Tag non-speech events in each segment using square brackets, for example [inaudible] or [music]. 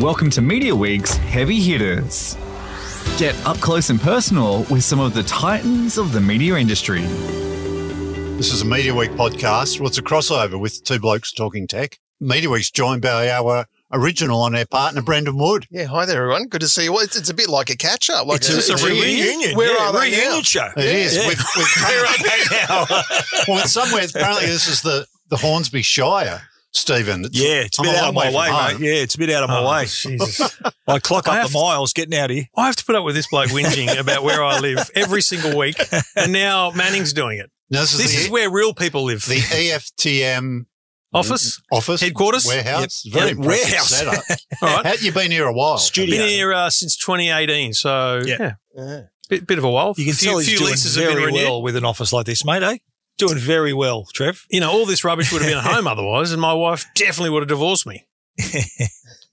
Welcome to Mediaweek's Heavy Hitters. Get up close and personal with some of the titans of the media industry. This is a Mediaweek podcast. Well, it's a crossover with two blokes talking tech. Mediaweek's joined by our original on air partner, Brendon Wood. Yeah, hi there, everyone. Good to see you. Well, it's, it's a bit like a catch up. Like It's a, it's a reunion. Where yeah, are they reunion now? show. It is. Yeah. We've, we've [laughs] Where are they now? well, in some apparently, this is the, the Hornsby Shire, Stephen. It's, yeah, it's a I'm bit a out of my way way, mate. home. Yeah, it's a bit out of my Oh, way. Jesus. [laughs] I clock up have the miles getting out here. I have to put up with this bloke whinging about where I live every single week, [laughs] and now Manning's doing it. Now, this is This the, is where real people live. the EFTM Office, office, Headquarters? warehouse. Yep. Very Yep. impressive Warehouse. setup. [laughs] all right. Had you've been here a while? Studio. Been here uh, since 2018, so Yeah. yeah, Yeah. bit, bit of a while. You can few, tell he's few doing leases have been very well with an office like this, mate. Eh? Doing very well, Trev. You know, all this rubbish would have been at [laughs] home otherwise, and my wife definitely would have divorced me. [laughs]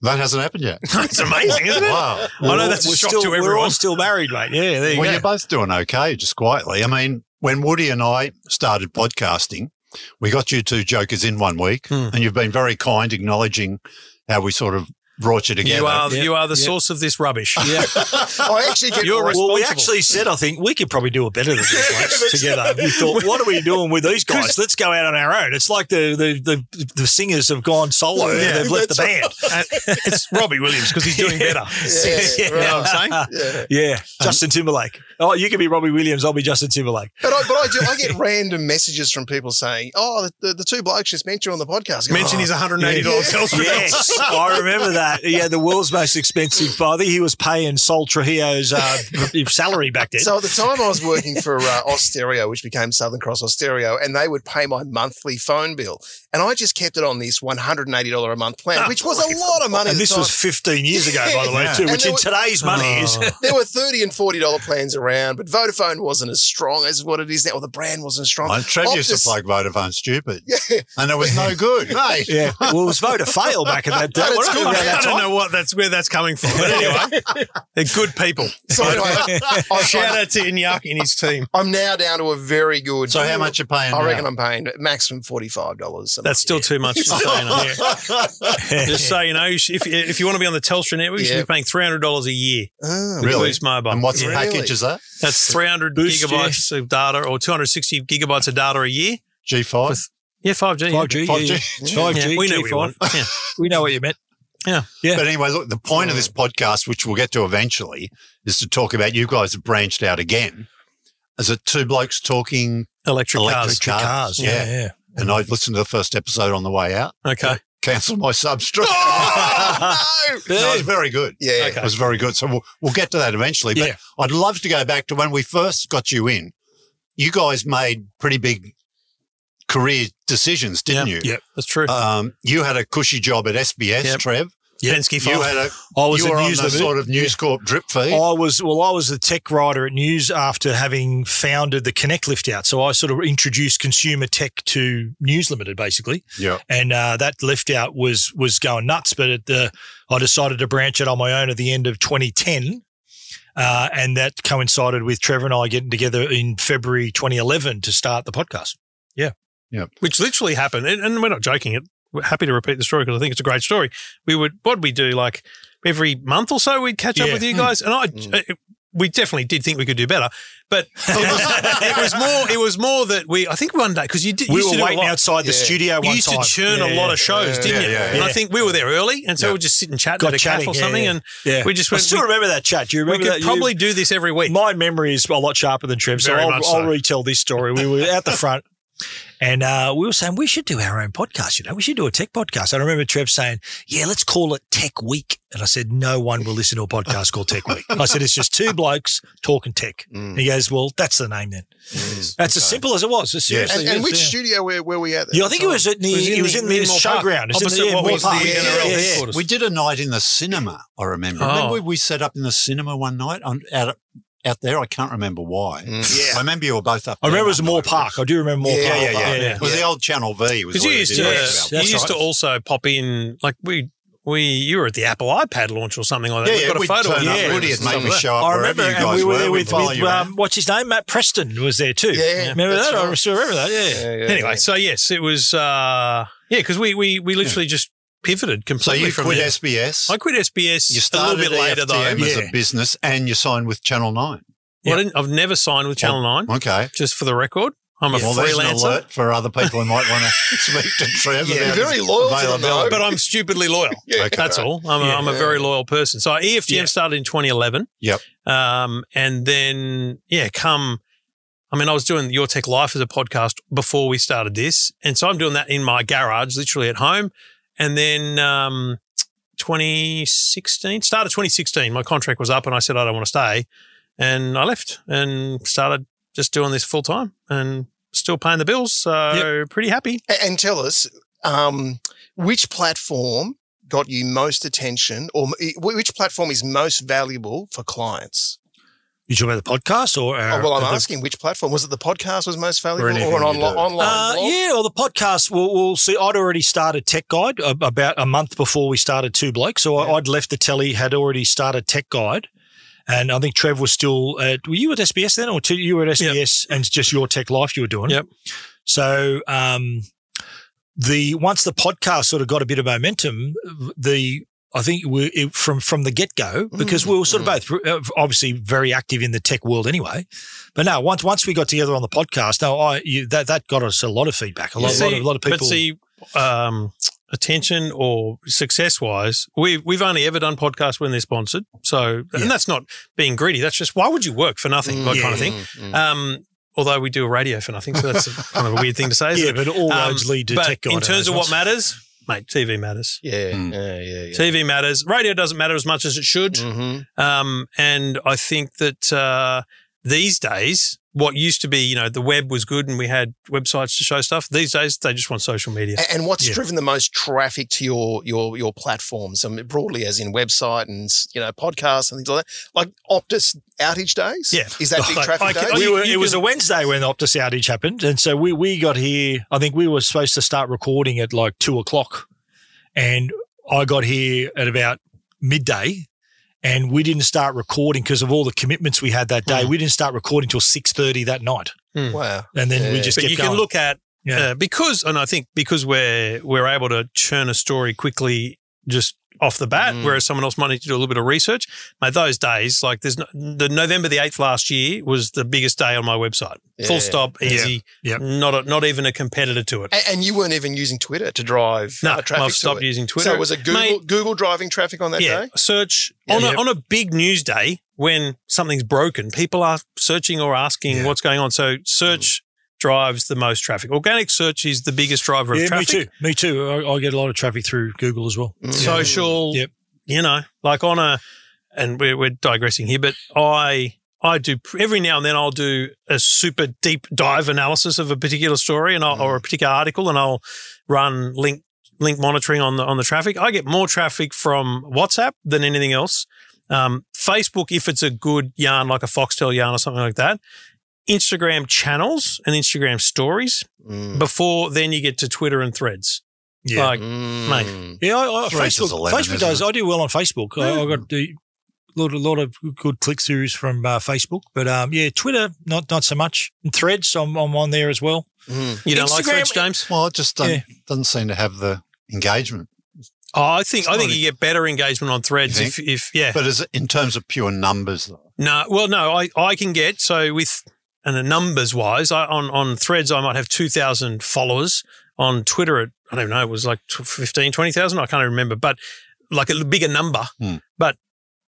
That hasn't happened yet. [laughs] it's amazing, isn't it? Wow. I know that's a we're shock still, to We're all still married, mate. Yeah, there you Well, go. you're both doing okay, just quietly. I mean, when Woody and I started podcasting, we got you two jokers in one week, Hmm. and you've been very kind, acknowledging how we sort of brought you together. You are Yep. you are the Yep. source of this rubbish. [laughs] yeah. [laughs] I actually get You're more- Well, we actually said, I think we could probably do it better than these [laughs] blokes together. We thought, what are we doing with these guys? Let's go out on our own. It's like the the the, the singers have gone solo. Yeah, They've left the that's band. And it's Robbie Williams because he's doing better. Yeah, you know what I'm saying? Yeah. Yeah, Justin Timberlake. Oh, you can be Robbie Williams. I'll be Justin Timberlake. But I, but I do. I get [laughs] random messages from people saying, "Oh, the, the, the two blokes just mentioned on the podcast." I go, Mention "Oh, his $180 Yeah. Telstra. Yes, [laughs] I remember that. Yeah, the world's most expensive. father. he was paying Sol Trujillo's uh, [laughs] salary back then. So at the time, I was working for uh, Austereo, which became Southern Cross Austereo, and they would pay my monthly phone bill, and I just kept it on this one hundred and eighty dollar a month plan, ah, which was a lot of money. and this time. was 15 years ago, by the way, Yeah. too, And which in were- today's money is. Oh. [laughs] there were thirty and forty dollar plans around, but Vodafone wasn't as strong as what it is now. Or the brand wasn't strong. Well, Trev used Optus- to play Vodafone stupid, Yeah, and it was no good, [laughs] mate. Yeah, well, it was vote of fail back in that day. But it's good. around that I don't know what that's where that's coming from, but anyway, [laughs] they're good people. so anyway, I, Shout out to Iñaki and his team. I'm now down to a very good. So how much you paying? I now? reckon I'm paying maximum forty five dollars. That's still too much to say. no. [laughs] [laughs] Just so you know, you should- if if you want to be on the Telstra network, you should be paying three hundred dollars a year. Oh, Really? Boost Mobile. And what's the Really? package? Is that That's three hundred Boost, gigabytes of data or two hundred sixty gigabytes of data a year. G five? Yeah, five G. Five G. Five G. Five G. We know what you want. Yeah. [laughs] We know what you meant. Yeah. Yeah. But anyway, look, the point of this podcast, which we'll get to eventually, is to talk about you guys have branched out again. Is it two blokes talking? Electric, Electric cars. cars. Cars, Yeah. yeah, yeah. And I listened to the first episode on the way out. Okay. Cancel my subscription. Oh, [laughs] no. no, it was very good. Yeah. Okay. It was very good. So we'll, we'll get to that eventually. But Yeah. I'd love to go back to when we first got you in. You guys made pretty big career decisions, didn't you? Yep. That's true. Um, you had a cushy job at SBS, Yep. Trev. Penske You had a I was you a were on the limited. sort of News Corp drip feed. I was well. I was the tech writer at News after having founded the Connect Lift Out. So I sort of introduced consumer tech to News Limited, basically, yeah. and uh, that lift out was was going nuts. But at the, I decided to branch it on my own at the end of 2010. Uh, and that coincided with Trevor and I getting together in February 2011 to start the podcast. Yeah. Yeah. Which literally happened, and, and we're not joking. It, we're happy to repeat the story because I think it's a great story. We would what we do like every month or so we'd catch up with you guys, and I. Mm. uh, we definitely did think we could do better, but [laughs] it was, it was more. It was more that we. I think one day because you did. We used were to do waiting lot. outside the Yeah. studio You used time. to churn Yeah, a lot of shows, Yeah, didn't yeah, you? yeah, And I think we were there early, and so Yeah. we'd just sit and chat Got at a cafe chatting, or something, yeah. and Yeah. we just I still we, remember that chat. Do you remember? we could that? probably You- do this every week. My memory is a lot sharper than Trev, so Very I'll, much I'll retell this story. We were at the front [laughs] and uh, we were saying we should do our own podcast. You know, we should do a tech podcast. I remember Trev saying, "Yeah, let's call it Tech Week." And I said, "No one will listen to a podcast called Tech Week." I said, "It's just two blokes talking tech." Mm. And he goes, "Well, that's the name then." That's as simple as it was. It's Seriously, And, and which yeah. studio were, were we at? Yeah, I think it was at the, It was in it was the- in the, in showground. It's in the, yeah, what Moore was the Park. NRL Yeah, yeah. We did a night in the cinema, I remember. Oh. Remember we set up in the cinema one night on, out, out there? I can't remember why. Mm. I remember you were both up I remember it was one Moore. Park. I do remember Moore Yeah, Park. Yeah, yeah, yeah. It was Yeah. the old Channel V. was Because what you used did. to, Yes, you that's used to also pop in, like we, we, you were at the Apple iPad launch or something like that. Yeah, We've yeah, got a we'd photo turn of up. you. Woody had Stuff made me show up I remember, you and we were were. there with, with um, what's his name? Matt Preston was there too. Yeah, remember that's that? I still remember that. Yeah. Yeah, yeah, Anyway, yeah. so yes, it was, uh, yeah, because we, we, we literally just pivoted completely. So completely you from quit there. SBS. I quit SBS you a started little bit later though. EFTM as Yeah. a business, and you signed with Channel Nine. Well, I didn't, I've never signed with Channel Nine, Okay. just for the record. I'm a Well, there's an freelancer. alert for other people who might want to [laughs] speak to Trev. Yeah, about very loyal to but I'm stupidly loyal. [laughs] Yeah, Okay. That's all. I'm, a, Yeah. I'm a very loyal person. So EFTM Yeah. started in 2011. Yep. Um, and then, yeah, come, I mean, I was doing Your Tech Life as a podcast before we started this. And so I'm doing that in my garage, literally at home. And then, um, 2016, started 2016, my contract was up and I said, I don't want to stay. And I left and started just doing this full time and still paying the bills. So pretty happy. And tell us, um, which platform got you most attention, or which platform is most valuable for clients? You talking about the podcast or? oh, well, I'm the- asking which platform was it? The podcast was most valuable, or an do. online? Uh, yeah, or the podcast. We'll, we'll see. I'd already started Tech Guide about a month before we started Two Blokes. So I, I'd left the telly, had already started Tech Guide. And I think Trev was still at, were you at SBS then or two, you were at SBS and just your Tech Life you were doing? Yep. So, um, the, once the podcast sort of got a bit of momentum, the, I think we it, from from the get go because we were sort of both uh, obviously very active in the tech world anyway. But now once once we got together on the podcast, no, I you, that that got us a lot of feedback. A lot, See, lot of a lot of people. But see, um, attention or success wise, we we've only ever done podcasts when they're sponsored. So, Yeah. and that's not being greedy. That's just why would you work for nothing, like kind of thing. Mm, mm. Um, although we do a radio for nothing, so that's a, kind of a weird thing to say. isn't yeah, it? but all Um, roads lead to but tech in terms of what matters, mate, TV matters. yeah, Mm. yeah, yeah, yeah. TV matters. Radio doesn't matter as much as it should. Mhm. Um, and I think that uh, these days, what used to be, you know, the web was good and we had websites to show stuff. These days, they just want social media. And what's Yeah. driven the most traffic to your your your platforms? I mean, broadly, as in website and you know podcasts and things like that. Like Optus outage days. Yeah. is that big Like, traffic I can- we were, you it was a Wednesday when the Optus outage happened, and so we we got here. I think we were supposed to start recording at like two o'clock, and I got here at about midday, and we didn't start recording because of all the commitments we had that day. Hmm. We didn't start recording till six thirty that night, wow. and then we just but kept you going. can look at Yeah. uh, because, and I think because we're we're able to churn a story quickly, just off the bat, Mm. whereas someone else might need to do a little bit of research. Mate, those days, like there's no, the November the eighth last year was the biggest day on my website. Yeah. Full stop, Yeah. easy. Yep. Not a, not even a competitor to it. A- And you weren't even using Twitter to drive No, uh, traffic I've to stopped it. using Twitter. So was a Google Mate, Google driving traffic on that yeah, day? search Yeah. on a, on a big news day when something's broken. People are searching or asking Yeah. what's going on. So search drives the most traffic. Organic search is the biggest driver of yeah, me traffic. too. Me too. I, I get a lot of traffic through Google as well. Mm. Social, Yep. you know, like on a, and we're, we're digressing here, but I. I do every now and then. I'll do a super deep dive analysis of a particular story and I'll, or a particular article, and I'll run link link monitoring on the on the traffic. I get more traffic from WhatsApp than anything else. Um, Facebook, if it's a good yarn like a Foxtel yarn or something like that. Instagram channels and Instagram stories. Mm. Before then, you get to Twitter and Threads. Yeah. Like, Mm. Yeah, I, I, Facebook. 11, Facebook does. it? I do well on Facebook. I, I got a lot, a lot of good click throughs from uh, Facebook, but um, yeah, Twitter not not so much. And Threads, I'm, I'm on there as well. Mm. You don't like Instagram- Threads, James? Well, it just doesn't, Yeah. doesn't seem to have the engagement. Oh, I think It's I think not you get better engagement on Threads if, if yeah. But is it in terms of pure numbers, though? No, well, no, I, I can get so with and the numbers wise, I, on on Threads I might have two thousand followers. On Twitter, it, I don't know, it was like tw- 15, 20,000. I can't remember, but like a bigger number. Hmm. But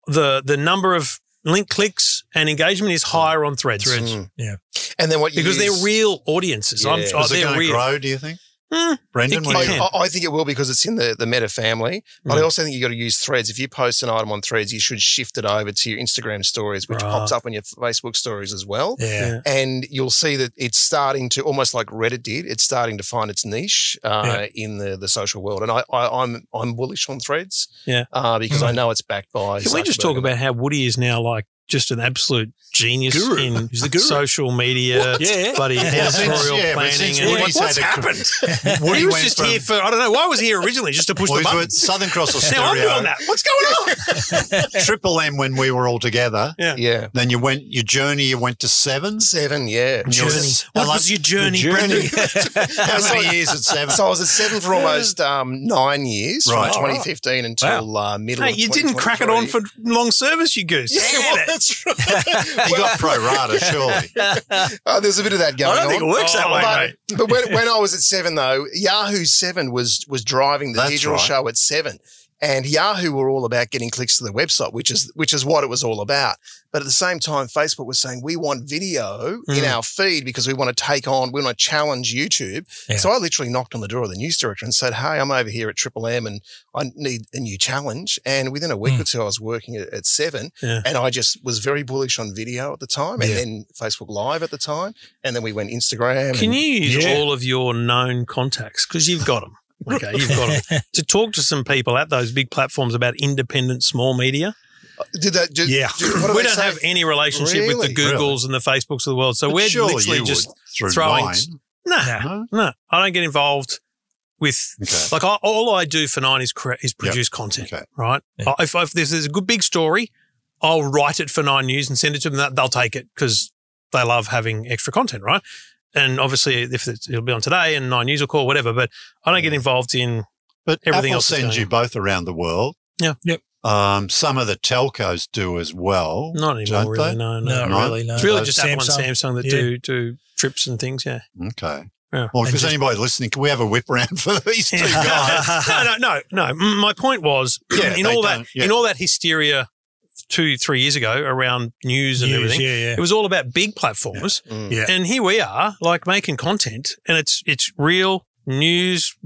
the the number of link clicks and engagement is higher on Threads, Mm. Yeah. And then what you because use- they're real audiences. I'm, Yeah. oh, Is it they're going to real. grow, do you think? Hmm, Brendon, It what do you can. think? I, I think it will because it's in the, the meta family. But Mm. I also think you've got to use threads. If you post an item on threads, you should shift it over to your Instagram stories, which Right. pops up on your Facebook stories as well. Yeah. Yeah. And you'll see that it's starting to almost like Reddit did. It's starting to find its niche uh, Yeah. in the, the social world, and I, I, I'm I'm bullish on Threads. Yeah. uh, because I know it's backed by. Can we just talk about how Woody is now like just an absolute genius Guru. in [laughs] He's the guru. social media, Yeah. bloody editorial yeah, planning. since And like, what's happened? [laughs] Woody he was went just from- here for I don't know why was he here originally just to push Well, the he's button. Southern Cross [laughs] Now I'm doing that. What's going on? Triple M when we were all together. Yeah. Then you went your journey. You went to seven. Seven, yeah. And you were- Journey. How What long- was your journey, journey. Brendon? How many years at seven? So I was at seven for almost um, nine years, Right. from 2015 until uh, middle Hey, of you didn't crack it on for long service, you goose. Yeah, Get well, it. That's right. [laughs] you got pro rata, [laughs] surely. Oh, there's a bit of that going on. I don't on. think it works that Oh, way, but- mate. but when, when I was at seven, though, Yahoo Seven was was driving the That's digital right. show at seven, and Yahoo were all about getting clicks to the website, which is which is what it was all about. But at the same time, Facebook was saying we want video in Mm. our feed because we want to take on, we want to challenge YouTube. Yeah. So I literally knocked on the door of the news director and said, "Hey, I'm over here at Triple M, and I need a new challenge." And within a week Mm. or two, I was working at, at Seven, Yeah. and I just was very bullish on video at the time, and Yeah. then Facebook Live at the time, and then we went Instagram. Can and- you use all of your known contacts because you've got them? Okay, you've got them [laughs] to talk to some people at those big platforms about independent small media. Did that? Did, Yeah. did- we don't say? have any relationship with the Really? Googles and the Facebooks of the world, so But we're surely literally you just would throwing. Nine. no, No? no. I don't get involved with Okay. like I, all I do for Nine is cre- is produce content, Okay. right? Yeah. If, if there's, there's a good big story, I'll write it for Nine News and send it to them. They'll take it because they love having extra content, right? And obviously, if it's, it'll be on today and Nine News will call whatever, but I don't get involved in But Everything Apple else sends you on. both around the world. Yeah. Yep. Um, some of the telcos do as well. not anymore. Don't Really, they? no, No, no. No. really, no. It's really just Apple and Samsung that Yeah. do do trips and things. Yeah. Okay. Yeah. Well, if And there's just- anybody listening, can we have a whip round [laughs] for these two guys? no, no, no, no. My point was Yeah, in all that don't- yeah. in all that hysteria two, three years ago around news and News, everything. Yeah, yeah. It was all about big platforms, Mm. Yeah. and here we are, like making content, and it's it's real news,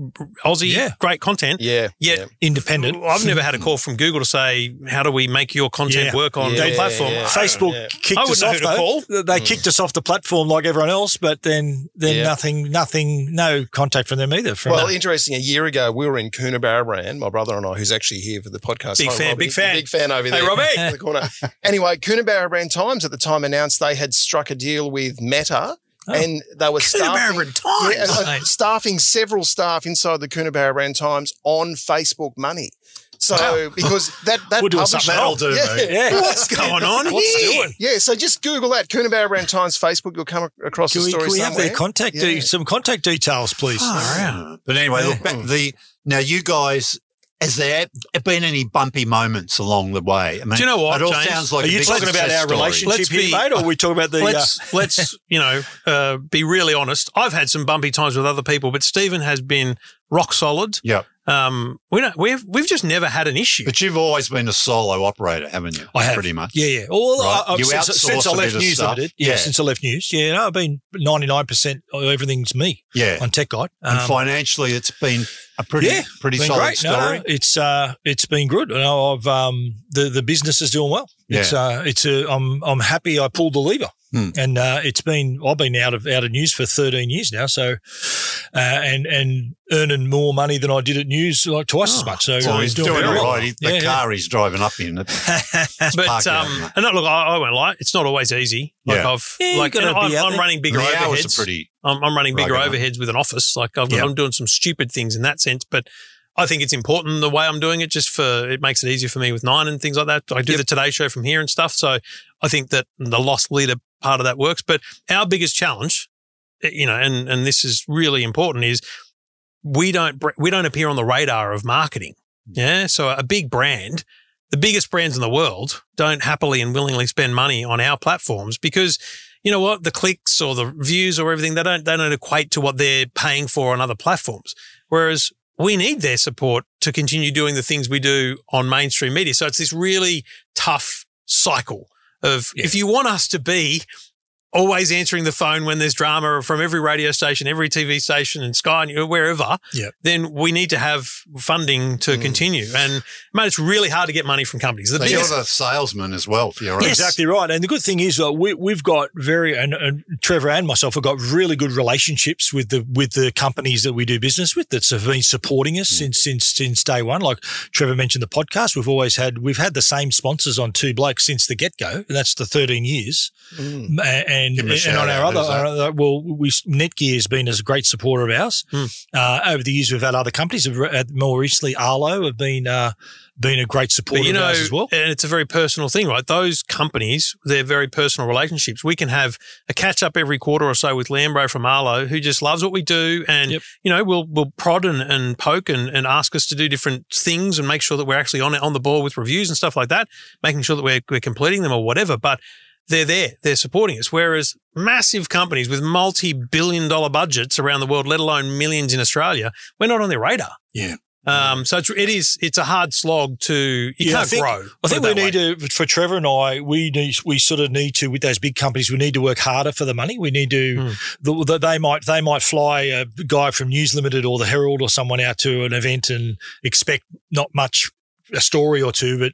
Aussie, Yeah. great content. Yeah. Yet yeah. Independent. I've never had a call from Google to say, "How do we make your content Yeah. work on Yeah, the platform?" yeah. Facebook Yeah. kicked I us off. though. call. They kicked us off the platform like everyone else, but then then Yeah. nothing, nothing, no contact from them either. From Well, interesting. A year ago, we were in Coonabarabran, my brother and I, who's actually here for the podcast. Big Hi, fan, Robbie. big fan. Big fan over there. Hey, there. Robbie. [laughs] in the corner. Anyway, Coonabarabran Times at the time announced they had struck a deal with Meta Oh. and they were staffing, Times. Yeah, uh, staffing several staff inside the Coonabarabran Times on Facebook money. So Wow. [laughs] because that that We're doing publisher- That'll do, yeah. mate. yeah. [laughs] What's going on What's here? doing? Yeah, so just Google that Coonabarabran Times Facebook. You'll come across Can the we, story can we have their contact Yeah. de- some contact details, please? Far out. But anyway, look, Yeah. back the now you guys. Has there been any bumpy moments along the way? I mean, Do you know what, It all James? sounds like Are you big talking about our story. relationship Let's here, be- mate, or are we talking about the? Uh, let's let's you know uh, be really honest. I've had some bumpy times with other people, but Stephen has been rock solid. Yeah. Um, we don't we've we've just never had an issue. But you've always been a solo operator, haven't you? I have. pretty much. yeah, yeah. Well, Right. I, I've, You since, outsource since I a bit left of News stuff. Limited, yeah, Yeah. since I left News, yeah, no, I've been ninety nine percent everything's me Yeah. on Tech Guide. and Um, financially, it's been a pretty, Yeah, pretty solid great. Story. no, it's uh, it's been good. You know, I've um, the the business is doing well. Yeah. It's uh, it's a, I'm I'm happy I pulled the lever, Hmm. and uh, it's been I've been out of out of news for 13 years now. So, uh, and and earning more money than I did at news, like twice as Oh, much. So So uh, he's doing, very all well. He, the Yeah, yeah. car he's driving up in, it's [laughs] but um, and look, I, I won't lie. It's not always easy. Like Yeah. I've Yeah, you like gotta and I'm, I'm running bigger the hours overheads. are pretty. I'm, I'm running bigger Rugged, huh? overheads with an office. Like I've, Yeah. I'm doing some stupid things in that sense, but I think it's important the way I'm doing it. Just for it makes it easier for me with nine and things like that. I do the Today Show from here and stuff. So I think that the lost leader part of that works. But our biggest challenge, eh, you know, and and this is really important, is we don't we don't appear on the radar of marketing. Yeah, so a big brand. The biggest brands in the world don't happily and willingly spend money on our platforms because you know what? The clicks or the views or everything, they don't, they don't equate to what they're paying for on other platforms. Whereas we need their support to continue doing the things we do on mainstream media. So it's this really tough cycle of Yeah. if you want us to be always answering the phone when there's drama from every radio station, every TV station, and Sky, and wherever, Yep. then we need to have funding to Mm. continue. And mate, it's really hard to get money from companies. The So you're biggest, the salesman as well for your Yes. Exactly right. And the good thing is uh, we, we've got very, and, and Trevor and myself have got really good relationships with the with the companies that we do business with that have been supporting us since since since day one. Like Trevor mentioned, the podcast we've always had we've had the same sponsors on Two Blokes since the get go, that's the thirteen years. Mm. A- And Give 'em a and on our other, our other- well, we Netgear has been as a great supporter of ours. Hmm. Uh, over the years, we've had other companies. Uh, More recently, Arlo have been uh, been a great supporter but you of know, ours as well. and it's a very personal thing, right? Those companies, they're very personal relationships. We can have a catch up every quarter or so with Lambro from Arlo, who just loves what we do, and Yep. you know, will will prod and, and poke and, and ask us to do different things and make sure that we're actually on it on the ball with reviews and stuff like that, making sure that we're we're completing them or whatever. But they're there, they're supporting us. Whereas massive companies with multi billion dollar budgets around the world, let alone millions in Australia, we're not on their radar. Yeah. Um, so it's, it is, it's a hard slog to, you Yeah, can't think- grow. I think we need way. to, for Trevor and I, we need, we sort of need to, with those big companies, we need to work harder for the money. We need to, Hmm. the, the, they might, they might fly a guy from News Limited or the Herald or someone out to an event and expect not much, a story or two, but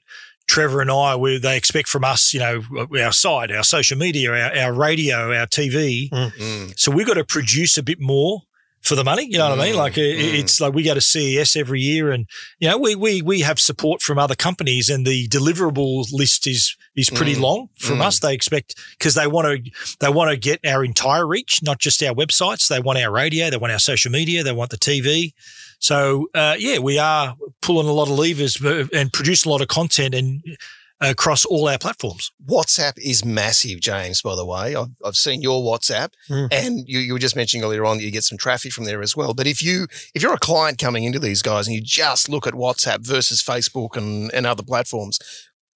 Trevor and I, we, they expect from us, you know, our side, our social media, our, our radio, our TV. Mm. So we've got to produce a bit more for the money. You know what I mean? Mm, Like mm. it's like we go to CES every year, and you know we we we have support from other companies, and the deliverable list is is pretty Mm, long from mm. us. They expect because they want to they want to get our entire reach, not just our websites. They want our radio, they want our social media, they want the TV. So uh, yeah, we are pulling a lot of levers uh, and producing a lot of content and across all our platforms. WhatsApp is massive, James, by the way. I've, I've seen your WhatsApp Mm. and you, you were just mentioning earlier on that you get some traffic from there as well. But if you, if you're a client coming into these guys and you just look at WhatsApp versus Facebook and, and other platforms,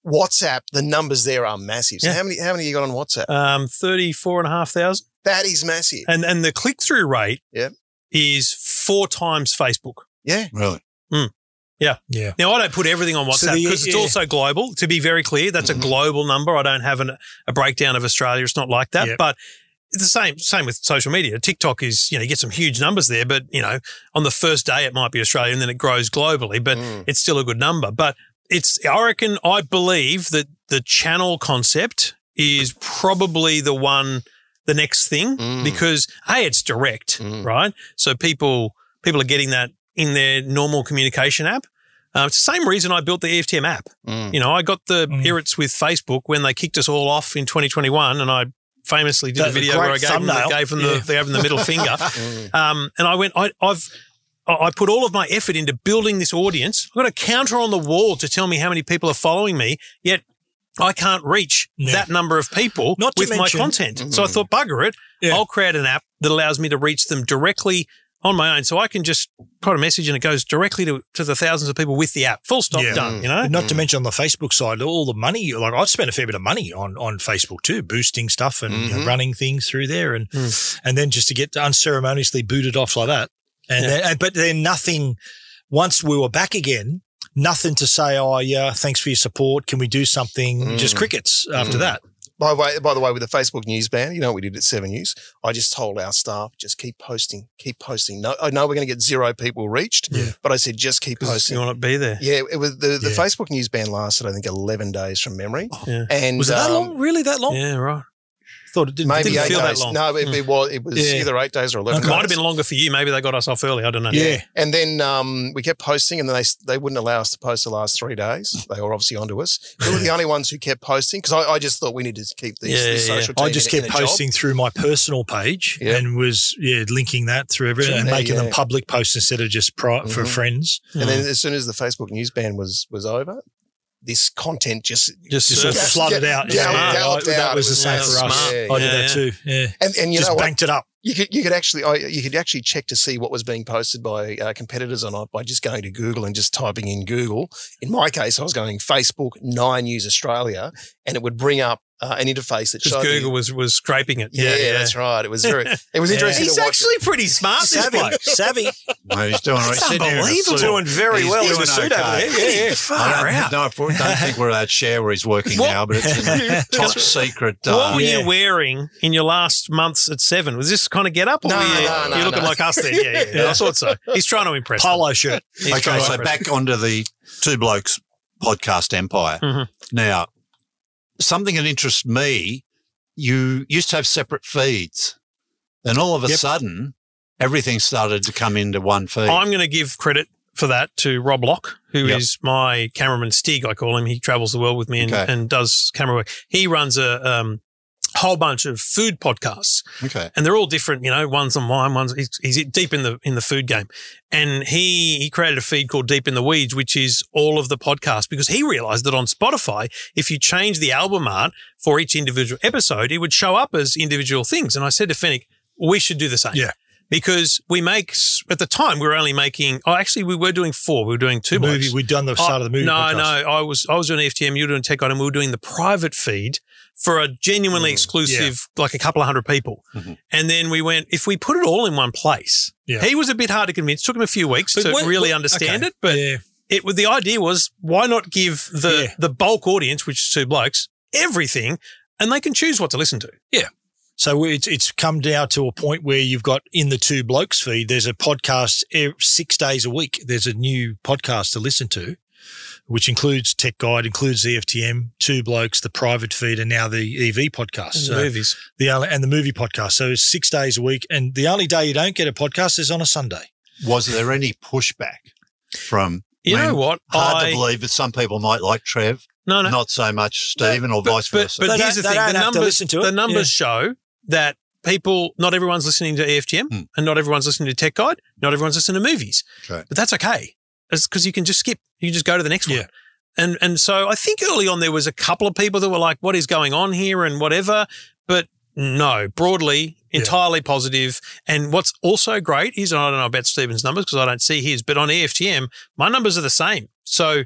WhatsApp, the numbers there are massive. So Yeah. how many, how many you got on WhatsApp? Um, 34 and a half thousand. that is massive. And, and the click through rate Yep. Is four times Facebook. yeah. Really? Yeah. Yeah. Now, I don't put everything on WhatsApp the- because it's yeah. also global. To be very clear, that's Mhm. a global number. I don't have an, a breakdown of Australia. It's not like that. Yep. But it's the same, same with social media. TikTok is, you know, you get some huge numbers there, but, you know, on the first day it might be Australia and then it grows globally, but Mm. it's still a good number. But it's, I reckon, I believe that the channel concept is probably the one, the next thing Mm. because A, it's direct, Mm. right? So people, people are getting that in their normal communication app. Uh, it's the same reason I built the EFTM app. Mm. You know, I got the Mm. irrits with Facebook when they kicked us all off in 2021, and I famously did That- a video great where I gave them, the, gave them Yeah. the, gave them the middle [laughs] finger. Mm. Um, and I went, I, I've, I I put all of my effort into building this audience. I've got a counter on the wall to tell me how many people are following me, yet I can't reach Yeah. that number of people Not to with my mention- content. So I Mhm. thought, bugger it, Yeah. I'll create an app that allows me to reach them directly on my own. So I can just put a message and it goes directly to, to the thousands of people with the app. Full stop, Yeah. done, you know? Not to Mm. mention on the Facebook side, all the money. Like I've spent a fair bit of money on on Facebook too, boosting stuff and you know, Mhm. running things through there, and Mm. and then just to get unceremoniously booted off like that. And Yeah. then, and- but then nothing. Once we were back again, nothing to say. Oh yeah, thanks for your support. Can we do something? Just Mm. crickets after Mm. that. By the way, by the way, with the Facebook news ban, you know what we did at Seven News? I just told our staff, just keep posting, keep posting. No, I know we're going to get zero people reached, Yeah. but I said just keep posting. you want to be there. Yeah, it was the, the Yeah. Facebook news ban lasted, I think, eleven days from memory. Yeah. And Was it that um, long? Really that long? Yeah, right. Thought it didn't. Maybe didn't eight feel that days. long. No, it, Mm. it was it was Yeah. either eight days or eleven. Okay. It might days. have been longer for you. Maybe they got us off early. I don't know. Yeah. And then um, we kept posting, and then they they wouldn't allow us to post the last three days. They were obviously onto us. We were the only ones who kept posting because I, I just thought we needed to keep these, Yeah, this yeah, social. I just in- in kept a job. posting through my personal page Yeah. and was yeah linking that through everything and Yeah, making them public posts instead of just pri- for Mhm. friends. And then as soon as the Facebook news ban was was over, this content just Just, Just sort of flooded yeah, out. yeah, Yeah, galloped I- that was the same for us. smart. I did Yeah, that too. Yeah, and and you just know what? banked it up. You could you could actually I, you could actually check to see what was being posted by uh, competitors or not by just going to Google and just typing in Google. In my case, I was going Facebook Nine News Australia, and it would bring up uh, an interface that Because showed Google you- was was scraping it. Yeah, Yeah, yeah. that's right. It was very. It was [laughs] Yeah. interesting. He's actually it. pretty smart. This savvy, bloke. savvy. No, he's doing That's he's sitting here in a unbelievable. suit. Doing very He's well. He's doing a suit over okay. there. Yeah, yeah. Far I out. don't, don't, [laughs] don't think we're allowed to share where he's working What- now, but it's a [laughs] top secret. What Uh, were yeah. you wearing in your last months at Seven? Was this kind of get up? Or No, were you, no, no, You're looking no. like us then. Yeah, yeah, yeah. I thought so. He's trying to impress. them. Polo shirt. He's okay, so back onto the Two Blokes podcast empire. Mhm. Now, something that interests me, you used to have separate feeds. Then all of a Yep. sudden, everything started to come into one feed. I'm going to give credit for that to Rob Locke, who is Yep. my cameraman Stig. I call him. He travels the world with me and, Okay. and does camera work. He runs a um, whole bunch of food podcasts, okay. and they're all different. You know, one's on wine, one's he's, he's deep in the in the food game, and he he created a feed called Deep in the Weeds, which is all of the podcasts because he realized that on Spotify, if you change the album art for each individual episode, it would show up as individual things. And I said to Fenech, we should do the same. Yeah. Because we make at the time we were only making oh actually we were doing four we were doing two The movie. blokes. We'd done the start Oh, of the movie. No, podcast. no, I was I was doing EFTM, you were doing Tech Guide, and we were doing the private feed for a genuinely Mm, exclusive, like a couple of hundred people. Mhm. And then we went, if we put it all in one place, Yeah. he was a bit hard to convince. Took him a few weeks But to what- really what- understand okay. it, but yeah. it the idea was why not give the Yeah. the bulk audience, which is two blokes, everything, and they can choose what to listen to. So it's it's come down to a point where you've got in the two blokes feed. There's a podcast ev- six days a week. There's a new podcast to listen to, which includes Tech Guide, includes E EFTM, two blokes, the private feed, and now the EV podcast. And So the movies. the only, and the movie podcast. So it's six days a week, and the only day you don't get a podcast is on a Sunday. Was there any pushback from You I know what? hard I to believe that some people might like Trev, no no. not so much Stephen, or but, vice but, versa? but They here's don't- the thing: the have to numbers, to the numbers Yeah. show that people, not everyone's listening to EFTM, Hmm. and not everyone's listening to Tech Guide, not everyone's listening to movies. Okay. But that's okay, because you can just skip. You can just go to the next Yeah. one. And and so I think early on there was a couple of people that were like, "What is going on here?" and whatever. But no, broadly, Yeah. entirely positive. And what's also great is, and I don't know about Stephen's numbers because I don't see his, but on EFTM, my numbers are the same. So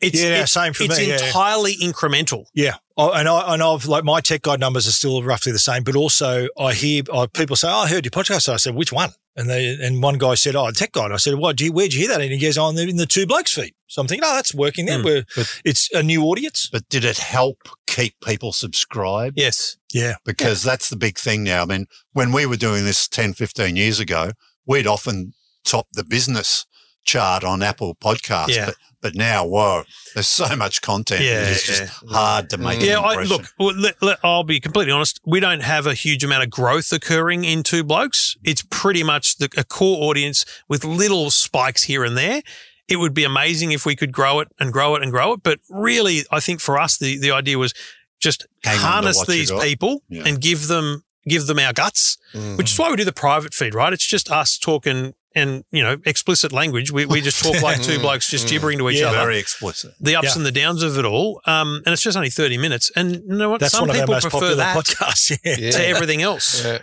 it's Yeah, it's, same for it's me, yeah, yeah. entirely incremental. Yeah, and I and I've like my tech guide numbers are still roughly the same, but also I hear uh, people say, "Oh, I heard your podcast." I said, "Which one?" And they and one guy said, "Oh, tech guide." I said, "What? Do you, where'd you hear that?" And he goes, "Oh, in the, in the two blokes feed." So I'm thinking, "Oh, that's working there. We're, But- it's a new audience." but did it help keep people subscribed? Yes. Yeah, because that's the big thing now. I mean, when we were doing this 10, 15 years ago, we'd often top the business chart on Apple Podcasts. Yeah. But, but now, whoa, there's so much content. Yeah, it's just yeah. hard to make an Yeah, I, look, well, let, let- I'll be completely honest. We don't have a huge amount of growth occurring in Two Blokes. It's pretty much the, a core audience with little spikes here and there. It would be amazing if we could grow it and grow it and grow it. But really, I think for us, the, the idea was just Hang harness these people Yeah. and give them give them our guts, Mm. which is why we do the private feed, right? It's just us talking and, you know, explicit language. We, we just talk like [laughs] two blokes just Mm. gibbering to each Yeah, other Very explicit. the ups Yeah. and the downs of it all. Um, and it's just only 30 minutes. And you know what? that's Some one of our people most prefer popular that podcasts. Yeah. [laughs] Yeah. to everything else. Yeah.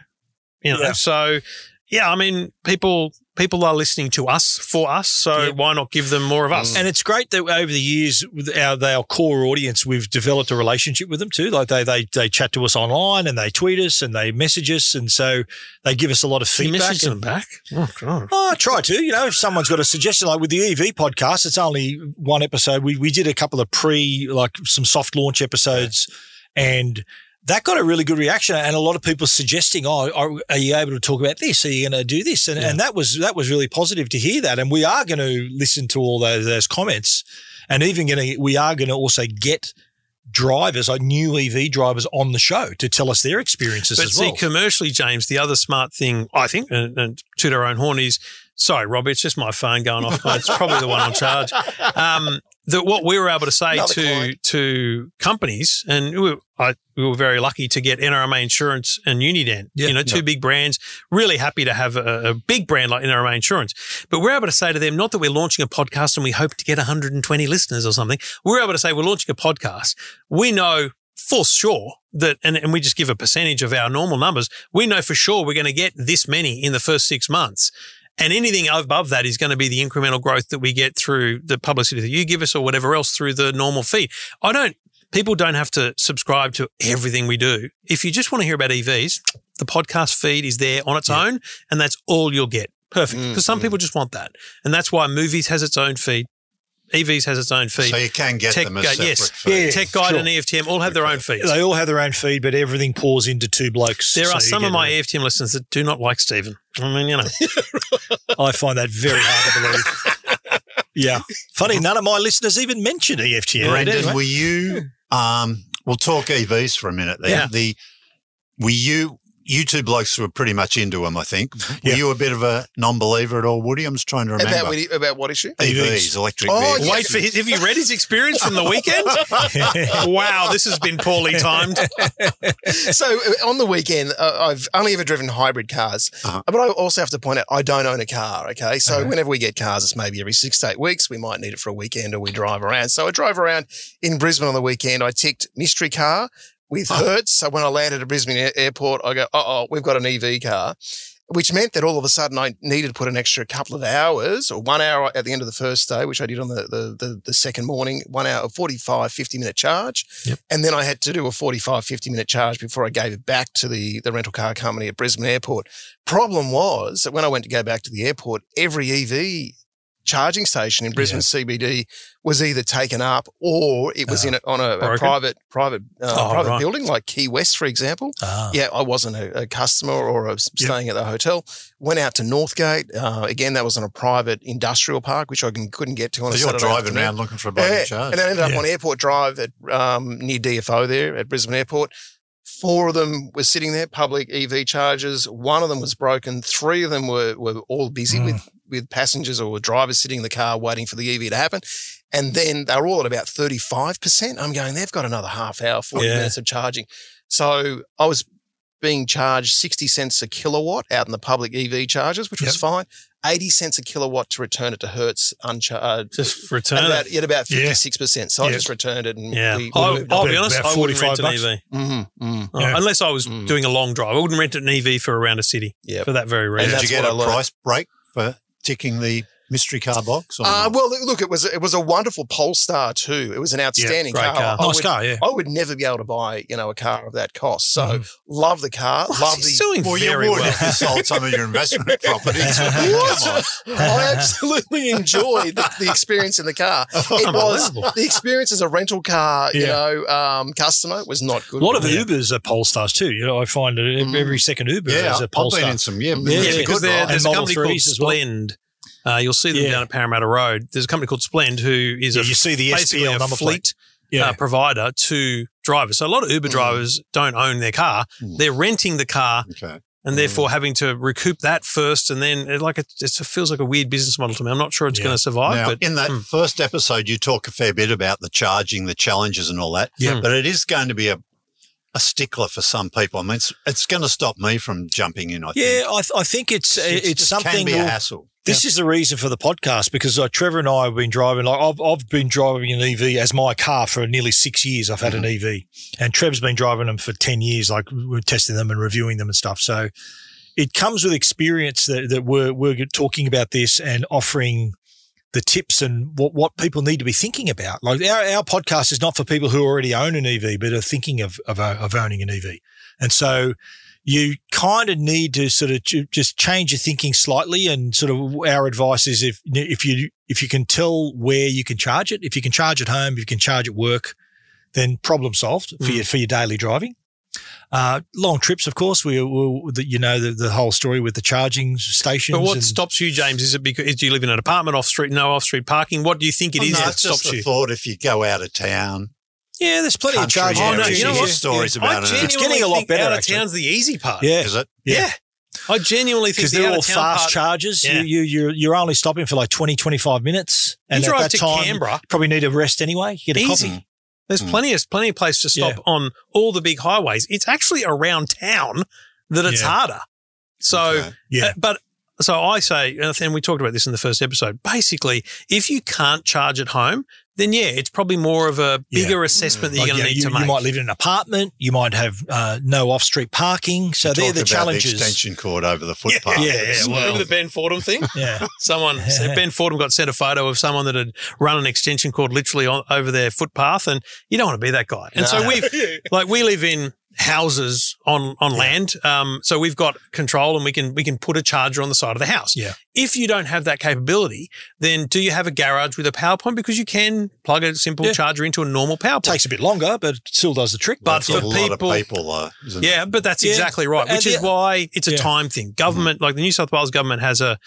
You know, Yeah. so yeah, I mean, people people are listening to us for us. So Yeah. why not give them more of us? And it's great that over the years, with our, our core audience, we've developed a relationship with them too. Like they, they, they chat to us online and they tweet us and they message us. And so they give us a lot of feedback. You message them back. Oh, God. Oh, I try to. You know, if someone's got a suggestion, like with the EV podcast, it's only one episode. We we did a couple of pre, like some soft launch episodes, and that got a really good reaction. And a lot of people suggesting, "Oh, are, are you able to talk about this? Are you going to do this?" And, and that was that was really positive to hear that. And we are going to listen to all those, those comments, and even going to we are going to also get drivers like new EV drivers on the show to tell us their experiences But as see, well. commercially, James, the other smart thing, I think, and, and toot our own horn is, sorry, Robbie, it's just my phone going off. but It's probably the one on charge. [laughs] Um, that what we were able to say Another to client. to companies, and we, I, we were very lucky to get NRMA Insurance and Uniden, Yeah. you know, two big brands. Really happy to have a, a big brand like NRMA Insurance. But we're able to say to them, not that we're launching a podcast and we hope to get 120 listeners or something. We're able to say we're launching a podcast. We know for sure that, and, and we just give a percentage of our normal numbers. We know for sure we're going to get this many in the first six months. And anything above that is going to be the incremental growth that we get through the publicity that you give us or whatever else through the normal feed. I don't people don't have to subscribe to everything we do. If you just want to hear about EVs, the podcast feed is there on its own, and that's all you'll get. Perfect. Mm, Because some mm. people just want that. And that's why movies has its own feed. EVs has its own feed. So you can get Tech them as Guide- separate yes. feeds. Yeah. Tech Guide sure. and EFTM all have their own feeds. They all have their own feed, but everything pours into two blokes. There so are some of my a- EFTM listeners that do not like Stephen. I mean, you know. [laughs] I find that very hard to believe. yeah. Funny, none of my listeners even mention E EFTM. Brendon, Anyway. were you? Um, we'll talk EVs for a minute. There, Yeah. the were you? You two blokes were pretty much into him, I think. Were Yeah. you a bit of a non-believer at all, Woody? I'm just trying to remember. About, what- about what issue? EVs, EVs. electric Oh, vehicles. Wait for his, have you read his experience from the weekend? [laughs] wow, this has been poorly timed. so uh, on the weekend, uh, I've only ever driven hybrid cars, Uh-huh. but I also have to point out I don't own a car. Okay, so Uh-huh. whenever we get cars, it's maybe every six to eight weeks. We might need it for a weekend, or we drive around. So I drove around in Brisbane on the weekend. I ticked mystery car with Oh. Hertz. So when I landed at Brisbane Airport, I go, "Uh oh, we've got an EV car." Which meant that all of a sudden I needed to put an extra couple of hours or one hour at the end of the first day, which I did on the, the, the, the second morning, one hour, 45, 50 minute charge. And then I had to do a 45, 50 minute charge before I gave it back to the, the rental car company at Brisbane Airport. Problem was that when I went to go back to the airport, every EV charging station in Brisbane CBD was either taken up or it was Oh. in a, on a, a private private uh, Oh, private right. building like Key West, for example. Ah. Yeah, I wasn't a, a customer or a, staying at the hotel. Went out to Northgate. Uh, again, that was on a private industrial park, which I can, couldn't get to on So a you're Saturday driving afternoon. around looking for a bloody Yeah, charge. And I ended up Yeah. on Airport Drive at um, near DFO there at Brisbane Airport. Four of them were sitting there, public EV chargers. One of them was broken. Three of them were, were all busy Mm. with, with passengers or drivers sitting in the car waiting for the EV to happen. And then they're all at about 35%. I'm going, they've got another half hour, 40 Yeah. minutes of charging. So I was being charged 60 cents a kilowatt out in the public EV chargers, which was fine. 80 cents a kilowatt to return it to Hertz uncharged. Just At return about, it. at about 56%. So I Yeah. just returned it and Yeah. we, I, we I'll be About- honest, about I wouldn't 45 rent an bucks. EV. mm-hmm, mm. Uh, Yeah. Unless I was Mm. doing a long drive. I wouldn't rent an EV for around a city Yep. for that very And reason. Did you get a, a I price break for ticking the mystery car box? Or Uh, well, look, it was it was a wonderful Polestar 2. It was an outstanding great car. car. I Nice would, car, yeah. I would never be able to buy you know a car of that cost. So Mhm. love the car. love He's the. doing well, you very would well. if you sold some of your investment [laughs] properties. Come on. I absolutely enjoyed the, the experience in the car. [laughs] It was the experience as a rental car, you know, um, customer was not good. A lot of Yeah. Ubers are Polestars too. You know, I find that Mm. every second Uber Yeah, is I've a been Polestar. in some. Yeah, Yeah, Yeah, it's because good there, there's a And Model company called 3s as well. Splend. Uh, you'll see them Yeah. down at Parramatta Road. There's a company called Splend who is Yeah, a you see the basically SPL a number fleet. Yeah, uh, provider to drivers. So a lot of Uber Mm. drivers don't own their car. Mm. They're renting the car Okay. and therefore having to recoup that first, and then it like it just feels like a weird business model to me. I'm not sure it's going to survive, Now, but in that Hmm. first episode, you talk a fair bit about the charging, the challenges, and all that. Yeah. But it is going to be a a stickler for some people. I mean, it's, it's going to stop me from jumping in. I think. yeah. I, th- I think it's It's- it's, it something. can be a hassle. This is the reason for the podcast because uh, Trevor and I have been driving. Like I've I've been driving an EV as my car for nearly six years. I've had an EV, and Trev's been driving them for ten years. Like we're testing them and reviewing them and stuff. So it comes with experience that, that we're we're talking about this and offering the tips and what what people need to be thinking about. Like our our podcast is not for people who already own an EV but are thinking of of, of owning an EV, and so you kind of need to sort of ju- just change your thinking slightly. And sort of our advice is if if you if you can tell where you can charge it, if you can charge at home, if you can charge at work, then problem solved for Mm. your for your daily driving. Uh, long trips, of course. We, we the, you know the, the whole story with the charging stations. but what and- stops you, James? Is it because do you live in an apartment off street, no off street parking? What do you think it Well, is no, that it's stops the you? thought if you go out of town, yeah, there's plenty of charging. Oh, no, areas, you know what? hear stories I about it. It's getting a lot better, Out of actually. town's the easy part. Yeah, Is it? Yeah. I genuinely think because the they're all fast part, charges. Yeah. You, you, you're, you're only stopping for like 20, 25 minutes. You And at drive that to time, Canberra, you probably need a rest anyway. You get a Easy. coffee. There's Mm. plenty of plenty of places to stop Yeah. on all the big highways. It's actually around town that it's Yeah. harder. So, Okay. Yeah. uh, but so I say, and we talked about this in the first episode. Basically, if you can't charge at home, then yeah, it's probably more of a Yeah. bigger assessment that Like, you're going you, to need you- to make. you might live in an apartment. You might have uh, no off-street parking. So Talk they're the about challenges. The extension cord over the footpath. yeah, yeah, well- Remember the Ben Fordham thing? [laughs] yeah. Someone, [laughs] so Ben Fordham got sent a photo of someone that had run an extension cord literally on, over their footpath, and you don't want to be that guy. And so we've, [laughs] like, we live in houses on on land, um, so we've got control, and we can we can put a charger on the side of the house. Yeah. If you don't have that capability, then do you have a garage with a power point? Because you can plug a simple Yeah. charger into a normal power point. Takes a bit longer, but it still does the trick. But That's for a lot people- of people, though. Isn't Yeah, but that's Yeah. exactly right, And which is why it's a Yeah. time thing. Government, like the New South Wales government, has a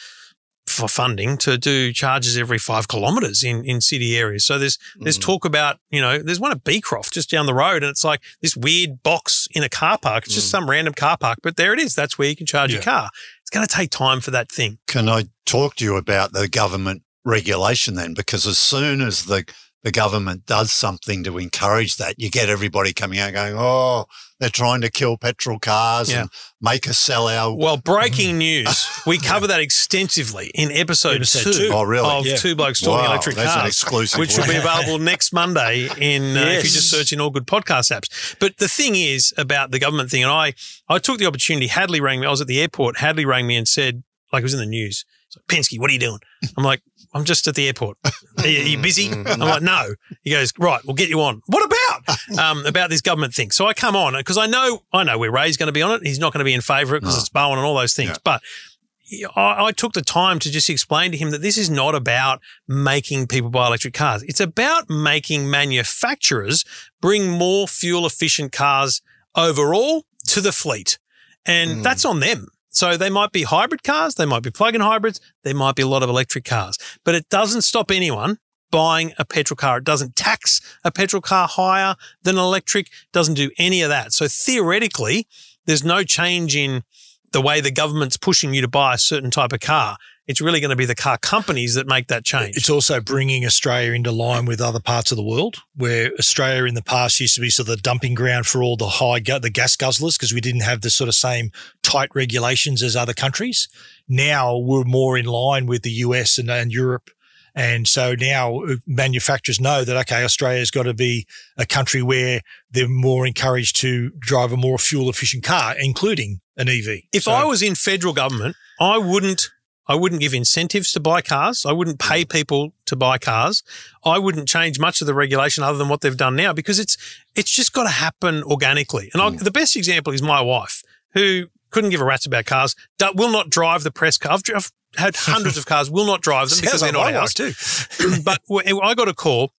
for funding to do charges every five kilometres in, in city areas. So there's there's Mm. talk about you know there's one at Beecroft just down the road, and it's like this weird box in a car park. It's just Mm. some random car park, but there it is. That's where you can charge your car. It's going to take time for that thing. Can I talk to you about the government regulation then? Because as soon as the the government does something to encourage that, you get everybody coming out going, "Oh, they're trying to kill petrol cars Yeah. and make us sell our." Well, breaking news. We [laughs] cover that extensively in episode, Episode two, two. Oh, really? of Yeah. Two Blokes Talking wow, Electric that's an Cars. exclusive. which will be [laughs] available next Monday in uh, if you Yes. just search in all good podcast apps. But the thing is about the government thing, and I I took the opportunity. Hadley rang me. I was at the airport. Hadley rang me and said, like it was in the news. He's like, Pensky, what are you doing? I'm like, I'm just at the airport. [laughs] Are you, are you busy? I'm like, no. He goes, right, we'll get you on. What about? [laughs] Um, about this government thing. So I come on because I know I know where Ray's going to be on it. He's not going to be in favour because No. it's Bowen and all those things. Yeah. But I, I took the time to just explain to him that this is not about making people buy electric cars. It's about making manufacturers bring more fuel efficient cars overall to the fleet. And Mm. that's on them. So they might be hybrid cars, they might be plug-in hybrids, there might be a lot of electric cars, but it doesn't stop anyone buying a petrol car. It doesn't tax a petrol car higher than an electric, doesn't do any of that. So theoretically, there's no change in the way the government's pushing you to buy a certain type of car. It's really going to be the car companies that make that change. It's also bringing Australia into line with other parts of the world, where Australia in the past used to be sort of the dumping ground for all the high the gas guzzlers because we didn't have the sort of same tight regulations as other countries. Now we're more in line with the US and, and Europe. And so now uh, manufacturers know that, okay, Australia's got to be a country where they're more encouraged to drive a more fuel efficient car, including an EV. If So- I was in federal government, I wouldn't I wouldn't give incentives to buy cars. I wouldn't pay people to buy cars. I wouldn't change much of the regulation other than what they've done now because it's it's just got to happen organically. And I, the best example is my wife, who couldn't give a rat's about cars, will not drive the press car. I've, I've had [laughs] hundreds of cars, will not drive them because they're not ours. too. [clears throat] but I got a call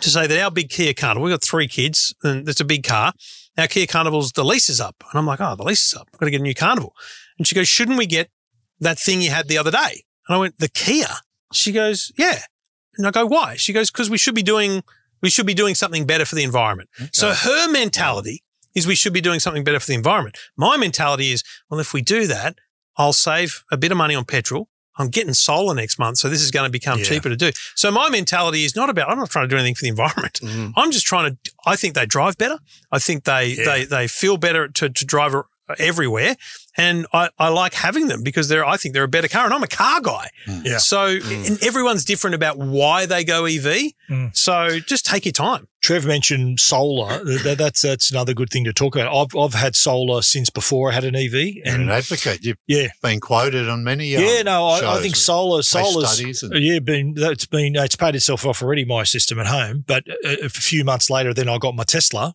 to say that our big Kia Carnival, we've got three kids and it's a big car. Our Kia Carnival's, the lease is up. And I'm like, oh, the lease is up. I've got to get a new Carnival. And she goes, shouldn't we get that thing you had the other day? And I went, the Kia? She goes, yeah. And I go, why? She goes, because we should be doing, we should be doing something better for the environment. So her mentality is we should be doing something better for the environment. My mentality is, well, if we do that, I'll save a bit of money on petrol. I'm getting solar next month, so this is going to become Yeah. cheaper to do. So my mentality is not about I'm not trying to do anything for the environment. Mm. I'm just trying to. I think they drive better. I think they Yeah. they they feel better to to drive a- everywhere, and I, I like having them because they're. I think they're a better car, and I'm a car guy. Yeah. So Mm. and everyone's different about why they go EV. Mm. So just take your time. Trev mentioned solar. That, that's that's another good thing to talk about. I've I've had solar since before I had an EV, You're an and advocate. You've yeah, been quoted on many. Um, yeah. No, I, I think and solar, solar's. Studies and- yeah, been, that's been it's paid itself off already. My system at home, but a, a few months later, then I got my Tesla,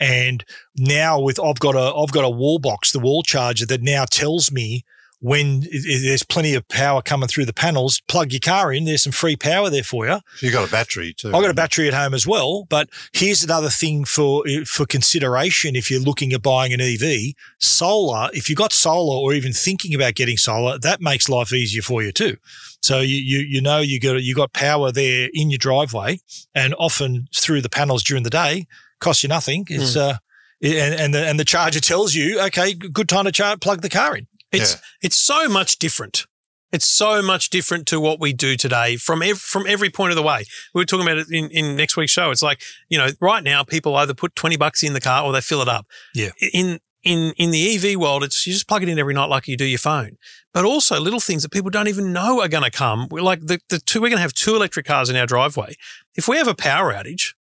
and now with I've got a I've got a wall box, the wall charger that now tells me when there's plenty of power coming through the panels. Plug your car in. There's some free power there for you. You got a battery too. I've got a battery at home as well, but here's another thing for for consideration if you're looking at buying an EV. Solar, if you've got solar or even thinking about getting solar, that makes life easier for you too. So you you, you know you got you got power there in your driveway, and often through the panels during the day, costs you nothing. It's uh, and and the and the charger tells you, okay, good time to charge, plug the car in. It's Yeah. it's so much different. It's so much different to what we do today from ev- from every point of the way. We were talking about it in, in next week's show. It's like you know, right now people either put twenty bucks in the car or they fill it up. Yeah. In in in the EV world, it's you just plug it in every night like you do your phone. But also little things that people don't even know are going to come. We're like the the two. We're going to have two electric cars in our driveway. If we have a power outage,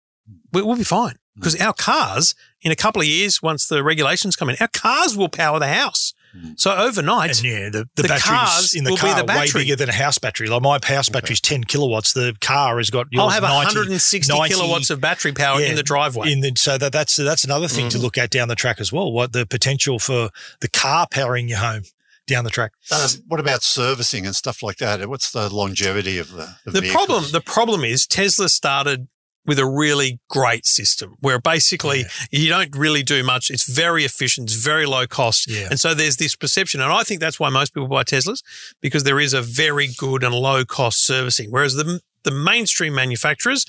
we, we'll be fine because our cars in a couple of years, once the regulations come in, our cars will power the house. Mm. So overnight, And yeah, the, the, The batteries cars in the will be car the are way battery. bigger than a house battery. Like my house battery is 10 kilowatts. The car has got I'll have 90 160 90 kilowatts of battery power yeah, in the driveway. In the, so that, that's that's another thing to Mhm. look at down the track as well. What the potential for the car powering your home down the track. Um, what about servicing and stuff like that? What's the longevity of the, the, the problem the problem is Tesla started with a really great system where basically you don't really do much. It's very efficient, it's very low cost. Yeah. And so there's this perception. And I think that's why most people buy Teslas because there is a very good and low cost servicing. Whereas the, the mainstream manufacturers,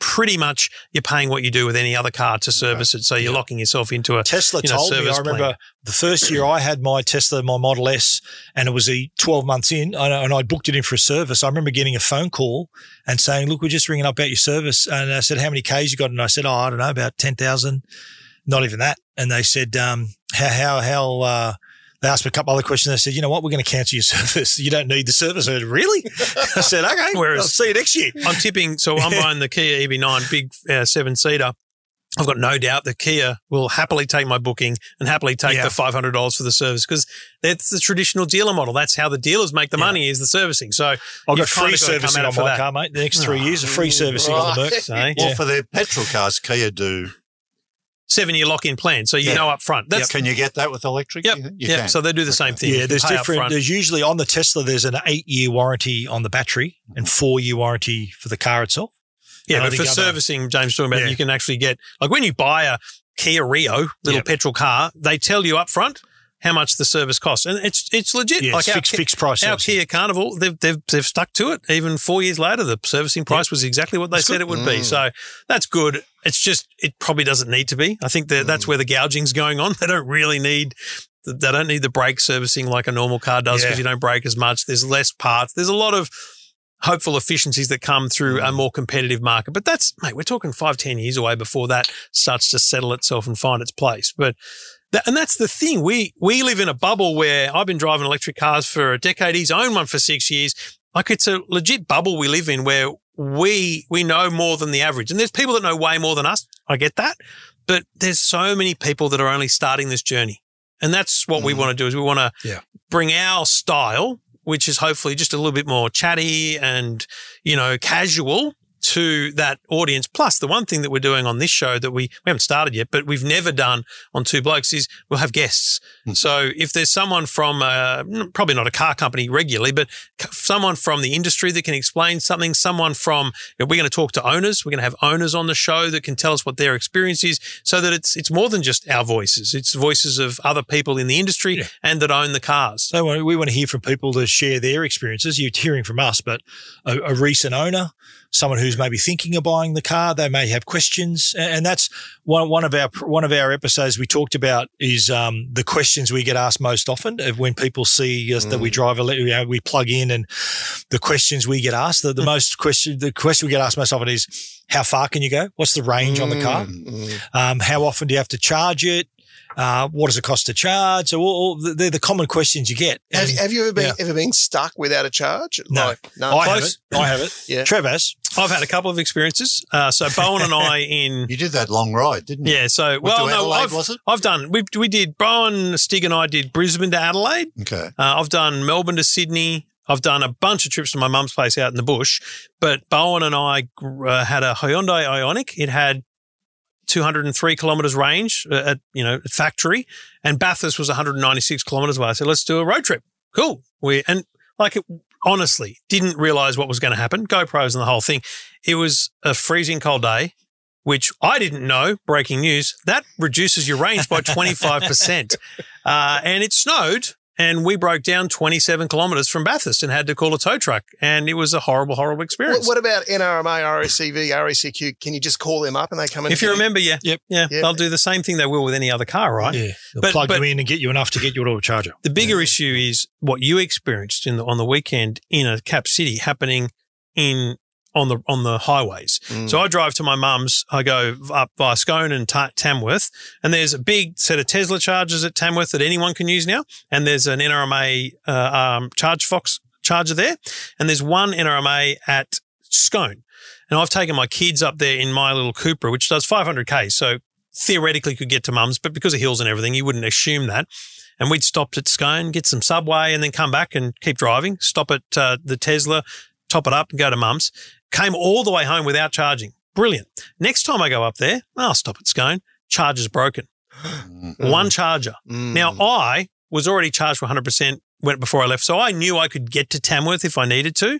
pretty much you're paying what you do with any other car to service it. So you're Yeah. locking yourself into a, Tesla you know, told me, I remember plan. the first year I had my Tesla, my Model S, and it was a 12 months in, and and I booked it in for a service. I remember getting a phone call and saying, Look, we're just ringing up about your service. And I said, How many Ks you got? And I said, Oh, I don't know, about 10,000. Not even that. And they said, um, How, how, how, uh, they asked me a couple other questions. They said, you know what? We're going to cancel your [laughs] service. You don't need the service. I said, really? I said, okay. Whereas- I'll see you next year. I'm tipping. So I'm [laughs] buying the Kia EV9 big uh, seven seater. I've got no doubt that Kia will happily take my booking and happily take Yeah. the five hundred dollars for the service because that's the traditional dealer model. That's how the dealers make the Yeah. money is the servicing. So I've You've got free gotta come servicing at on my that. car, mate. The next three years of free [laughs] servicing on the Merc. so Well, for their petrol cars, Kia do. Seven year lock in plan. So you Yeah. know up front. That's Can you get that with electric? Yep. You, you yeah. can. So they do the same thing. Yeah, there's different. There's usually on the Tesla, there's an eight year warranty on the battery and mm-hmm. four year warranty for the car itself. Yeah, And but for other- servicing, James talking about, Yeah. you can actually get like when you buy a Kia Rio little Yep. petrol car, they tell you up front how much the service costs, and it's it's legit. Yeah, like it's fixed, Ki- fixed price. Our. Kia Carnival, they've, they've, they've stuck to it. Even four years later, the servicing price was exactly what they said good. it would be. Mm. So that's good. It's just, it probably doesn't need to be. I think that that's where the gouging's going on. [laughs] They don't really need, they don't need the brake servicing like a normal car does because Yeah. you don't brake as much. There's less parts. There's a lot of hopeful efficiencies that come through a more competitive market. But that's, mate, we're talking five, ten years away before that starts to settle itself and find its place. But that, and that's the thing. We we live in a bubble where I've been driving electric cars for a decade. He's owned one for six years. Like it's a legit bubble we live in where we we know more than the average. And there's people that know way more than us. I get that. But there's so many people that are only starting this journey. And that's what we Mhm. want to do is we want to Yeah. bring our style, which is hopefully just a little bit more chatty and, you know, casual to that audience. Plus, the one thing that we're doing on this show that we, we haven't started yet, but we've never done on Two Blokes is we'll have guests. Mhm. So if there's someone from, uh, probably not a car company regularly, but someone from the industry that can explain something, someone from, you know, we're going to talk to owners. We're going to have owners on the show that can tell us what their experience is so that it's, it's more than just our voices. It's voices of other people in the industry Yeah. and that own the cars. So we- we want to hear from people to share their experiences. You're hearing from us, but a, a recent owner, someone who's maybe thinking of buying the car, they may have questions, and that's one one of our one of our episodes we talked about is um, the questions we get asked most often of when people see us that we drive a you know, we plug in and the questions we get asked. The, the [laughs] most question the question we get asked most often is how far can you go? What's the range on the car? Mm. Um, how often do you have to charge it? Uh, what does it cost to charge? So all, all they're the common questions you get. Have, And have you ever been yeah. ever been stuck without a charge? No. Like, no. I have it. I have it. [laughs] Yeah. Trev has. I've had a couple of experiences. Uh, so Bowen and I [laughs] in You did that long ride, didn't you? yeah. So well, no, I've, was it? I've done. We we did. Bowen Stig and I did Brisbane to Adelaide. Okay. Uh, I've done Melbourne to Sydney. I've done a bunch of trips to my mum's place out in the bush. But Bowen and I uh, had a Hyundai Ioniq. It had 203 kilometers range uh, at you know factory, and Bathurst was 196 kilometers away. I said, let's do a road trip. Cool. We and like it, honestly didn't realize what was going to happen. GoPros and the whole thing. It was a freezing cold day. Which I didn't know. Breaking news that reduces your range by 25%. [laughs] Uh, and it snowed and we broke down 27 kilometers from Bathurst and had to call a tow truck. And it was a horrible, horrible experience. what about NRMA, RACV, RACQ? Can you just call them up and they come in? if you remember, yeah. Yep. Yeah. Yep. They'll do the same thing they will with any other car, right? Yeah. They'll But- plug but- you in and get you enough to get you to a charger. The bigger issue is what you experienced in the, on the weekend in a cap city happening in on the on the highways. Mm. So I drive to my mum's. I go up via Scone and Ta Tamworth, and there's a big set of Tesla chargers at Tamworth that anyone can use now, and there's an NRMA uh, um, Chargefox charger there, and there's one NRMA at Scone. And I've taken my kids up there in my little Cupra, which does 500k, so theoretically could get to mum's, but because of hills and everything, you wouldn't assume that. And we'd stopped at Scone, get some Subway, and then come back and keep driving. Stop at uh, the Tesla, top it up, and go to mum's. Came all the way home without charging. Brilliant. Next time I go up there, I'll stop at Scone. Charger's broken. [gasps] Mm. One charger. Mm. Now I was already charged for 100% when, before I left, so I knew I could get to Tamworth if I needed to.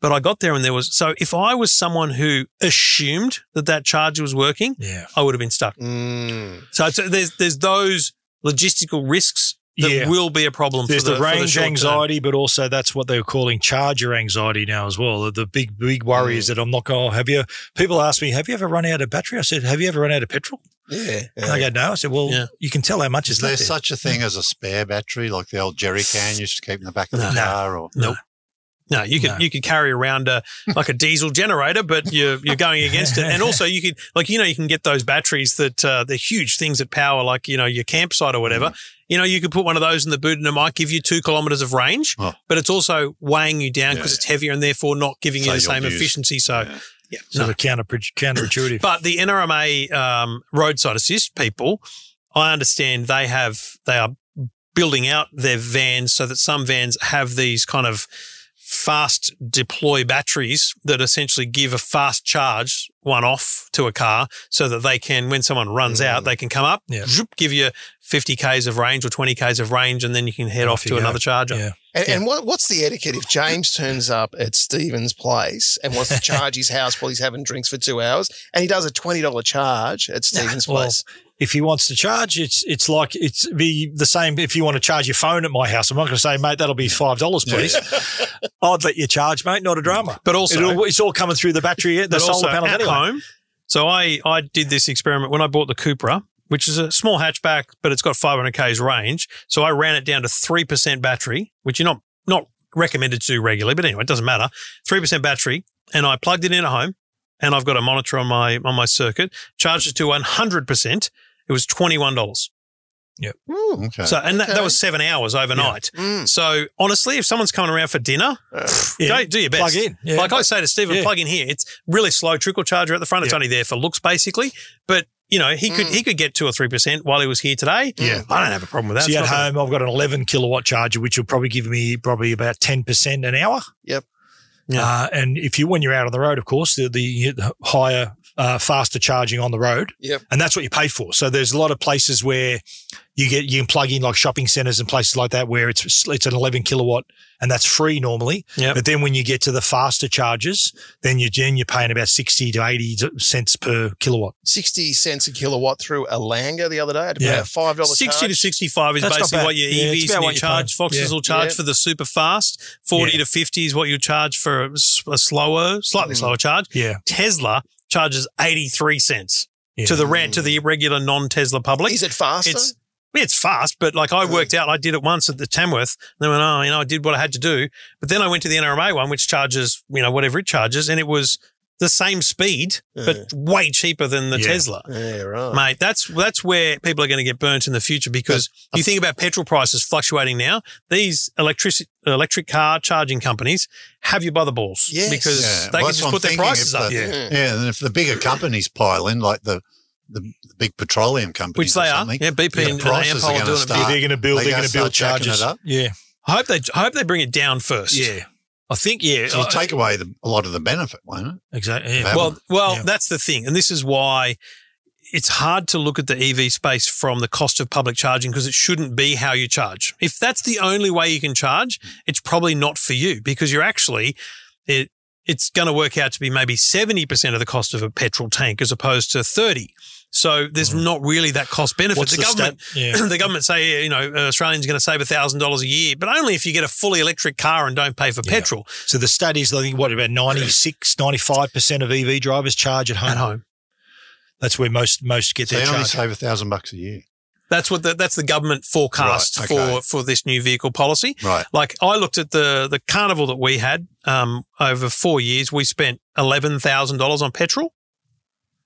But I got there and there was so if I was someone who assumed that that charger was working, Yeah. I would have been stuck. Mm. So it's, there's there's those logistical risks that Yeah. will be a problem. There's for the, the, for range short term. anxiety, but also that's what they're calling charger anxiety now as well. The- The big, big worry is that I'm not going. To have you? People ask me, "Have you ever run out of battery?" I said, "Have you ever run out of petrol?" Yeah. And I go, "No." I said, "Well, Yeah. you can tell how much Is is there left." there." such a thing as a spare battery, like the old jerry can you used to keep in the back of the car? Or Nope. No, you could No. you could carry around a like a diesel generator, but you're you're going against it. And [laughs] also, you could like you know you can get those batteries that uh, they're huge things that power like you know your campsite or whatever. Mm. You know, you could put one of those in the boot, and it might give you two kilometers of range, Oh. but it's also weighing you down Yeah, because it's heavier and therefore not giving you So the you'll same use- efficiency. So, Yeah. yeah, sort no. of counter counterintuitive. But the NRMA um, roadside assist people, I understand they have they are building out their vans so that some vans have these kind of fast deploy batteries that essentially give a fast charge one off to a car so that they can when someone runs Mm. out they can come up Yeah. zoop, give you 50 k's of range or 20 k's of range and then you can head Off off you to go. another charger yeah. And, and what, what's the etiquette if James turns up at Stephen's place and wants to [laughs] charge his house while he's having drinks for two hours, and he does a twenty dollar charge at Stephen's [laughs] well, place? If he wants to charge, it's it's like it's be the same. If you want to charge your phone at my house, I'm not going to say, mate, that'll be five dollars, please. [laughs] I'd let you charge, mate. Not a drama. but also It'll, it's all coming through the battery, the solar also panels at anyway. home. So I I did this experiment when I bought the Cupra, which is a small hatchback, but it's got 500 k's range. So I ran it down to three percent battery, which you're not not recommended to do regularly, but anyway, it doesn't matter. Three percent battery, and I plugged it in at home, and I've got a monitor on my on my circuit. Charged it to 100 percent. It was twenty one dollars. Ooh. okay. So and that, Okay. that was seven hours overnight. Mm. So honestly, if someone's coming around for dinner, Uh, Yeah. go do your best. Plug in. Yeah. Like I say to Stephen, Yeah. plug in here. It's really slow trickle charger at the front. It's Yeah. only there for looks basically, but you know he could Mm. he could get two or three percent while he was here today. Yeah. I don't have a problem with that. See, It's at home, I've got an 11 kilowatt charger, which will probably give me probably about 10% an hour. Yep. Yeah. Uh, and if you, when you're out on the road, of course, the, the, the higher, uh, faster charging on the road. Yep. And that's what you pay for. So there's a lot of places where you get, you can plug in like shopping centers and places like that where it's, it's an 11 kilowatt and that's free normally. Yep. But then when you get to the faster charges, then you're, then you're paying about 60 to 80 cents per kilowatt. Sixty cents a kilowatt through Alanga the other day. I had to Yeah. five dollars. Sixty to sixty-five is That's basically what your EVs about and what your you're charge paying. Foxes Yeah. will charge Yeah. for the super fast. Forty Yeah. to fifty is what you charge for a slower, slightly Mm. slower charge. Yeah. Tesla charges eighty-three cents Yeah. to the rent to the regular non-Tesla public. Is it faster? It's it's fast, but like I worked out, I did it once at the Tamworth. And they went, oh, you know, I did what I had to do. But then I went to the NRMA one, which charges, you know, whatever it charges, and it was the same speed, but Yeah. way cheaper than the Yeah. Tesla. yeah, right. Mate, that's that's where people are going to get burnt in the future because you think about petrol prices fluctuating now. These electric electric car charging companies have you by the balls Yes. because Yeah. they Well, can just put I'm their prices if up. the- Yeah. Yeah, and if the bigger companies pile in, like the the, the big petroleum companies, Which they or are. Yeah, BP the and prices Ampol are are going to doing it start. they're going to build, they they're gonna build start charges. up. Yeah. I hope they I hope they bring it down first. Yeah. I think, yeah. So you uh, take away the, a lot of the benefit, won't it? exactly. Yeah. Well, well, Yeah. that's the thing, and this is why it's hard to look at the EV space from the cost of public charging because it shouldn't be how you charge. If that's the only way you can charge, mm. it's probably not for you because you're actually it. It's going to work out to be maybe seventy percent of the cost of a petrol tank as opposed to thirty. So there's not really that cost benefit. What's the, the government, stat? Yeah. [clears throat] the government say you know Australians are going to save thousand dollars a year, but only if you get a fully electric car and don't pay for Yeah. petrol So the stat is, I think, what, about 96, 95% of EV drivers charge at home. at home. That's where most most get So their you only charge. save a thousand bucks a year. That's what the, that's the government forecast Right, okay. for for this new vehicle policy. Right. Like I looked at the the carnival that we had um, over four years. We spent eleven thousand dollars on petrol.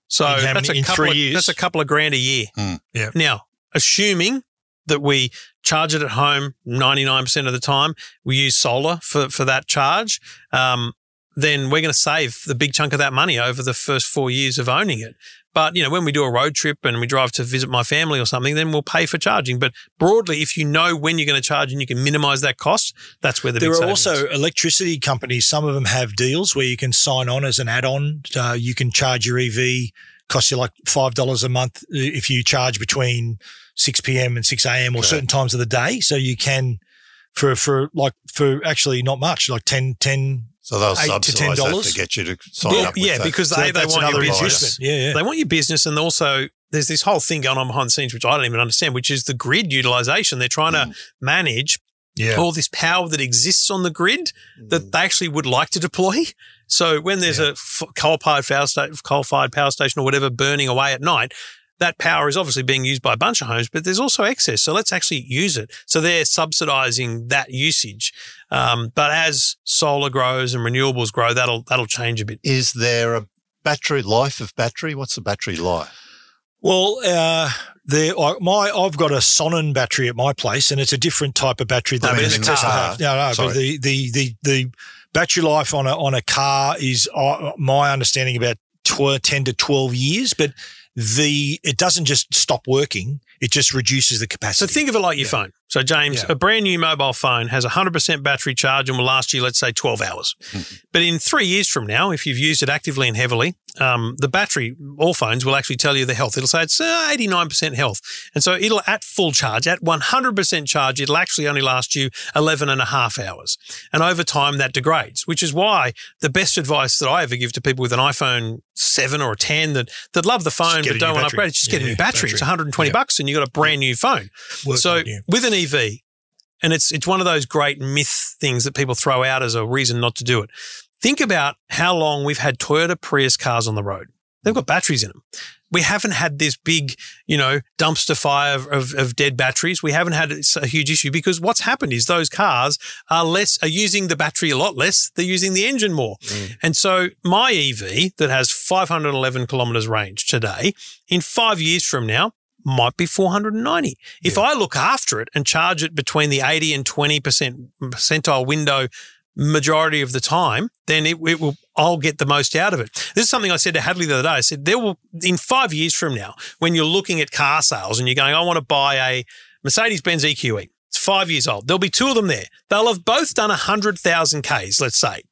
So how that's a couple of, years? That's a couple of grand a year. Hmm. Yeah. Now, assuming that we charge it at home ninety nine percent of the time, we use solar for for that charge. Um, then we're going to save the big chunk of that money over the first four years of owning it. But you know, when we do a road trip and we drive to visit my family or something, then we'll pay for charging. But broadly, if you know when you're going to charge and you can minimize that cost, that's where the There are also is. electricity companies. Some of them have deals where you can sign on as an add-on. Uh, you can charge your EV, cost you like five dollars a month uh, if you charge between six p.m. and six a.m. or Okay. certain times of the day. So you can for for like for actually not much, like 10, 10 So they'll Eight to subsidise that $10. to get you to sign Well, up. With yeah, that. because So they, they want your business. Yeah, yeah. They want your business, and also there's this whole thing going on behind the scenes, which I don't even understand, which is the grid utilization. They're trying to mm. manage yeah. all this power that exists on the grid that mm. they actually would like to deploy. So when there's a coal-fired power, sta- coal-fired power station or whatever burning away at night, that power is obviously being used by a bunch of homes, but there's also excess. So let's actually use it. So they're subsidizing that usage. Um, but as solar grows and renewables grow, that'll that'll change a bit. is there a battery life of battery? What's the battery life? Well, uh, there, I- my I've got a Sonnen battery at my place, and it's a different type of battery than I mean, the in the Tesla car. have. No, no, Sorry. but the, the the the battery life on a on a car is uh, my understanding about tw- ten to twelve years, but the it doesn't just stop working; it just reduces the capacity. So capacity. think of it like your Yeah. phone. So James, Yeah. a brand new mobile phone has a 100% battery charge and will last you, let's say, 12 hours. But in three years from now, if you've used it actively and heavily, um, the battery, all phones will actually tell you the health. It'll say it's uh, 89% health. And so it'll, at full charge, at 100% charge, it'll actually only last you 11 and a half hours. And over time, that degrades, which is why the best advice that I ever give to people with an iPhone 7 or a 10 that, that love the phone but don't want to battery. upgrade, just get a new battery. It's 120 Yeah. bucks and you've got a brand new phone. So with an EV, and it's it's one of those great myth things that people throw out as a reason not to do it. Think about how long we've had Toyota Prius cars on the road. They've got batteries in them. We haven't had this big, you know, dumpster fire of, of, of dead batteries. We haven't had a huge issue because what's happened is those cars are less are using the battery a lot less. They're using the engine more. Mm. And so my EV that has 511 kilometers range today, in five years from now, might be 490. If I look after it and charge it between the 80 and 20% percentile window majority of the time, then it, it will, I'll get the most out of it. This is something I said to Hadley the other day. I said, there will, in five years from now, when you're looking at car sales and you're going, I want to buy a Mercedes Benz EQE. It's five years old. There'll be two of them there. They'll have both done 100,000 Ks, let's say.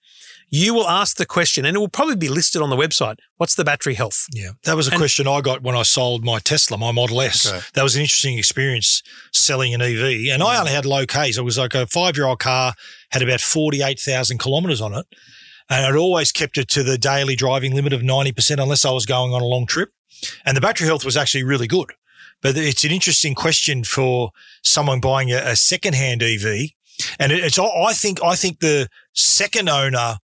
You will ask the question, and it will probably be listed on the website. What's the battery health? Yeah, that was a And- question I got when I sold my Tesla, my Model S. Okay. That was an interesting experience selling an EV, and I mm. only had low Ks. It was like a five-year-old car had about forty-eight thousand kilometres on it, and I'd always kept it to the daily driving limit of ninety percent, unless I was going on a long trip. And the battery health was actually really good. But it's an interesting question for someone buying a, a second-hand EV, and it's I think I think the second owner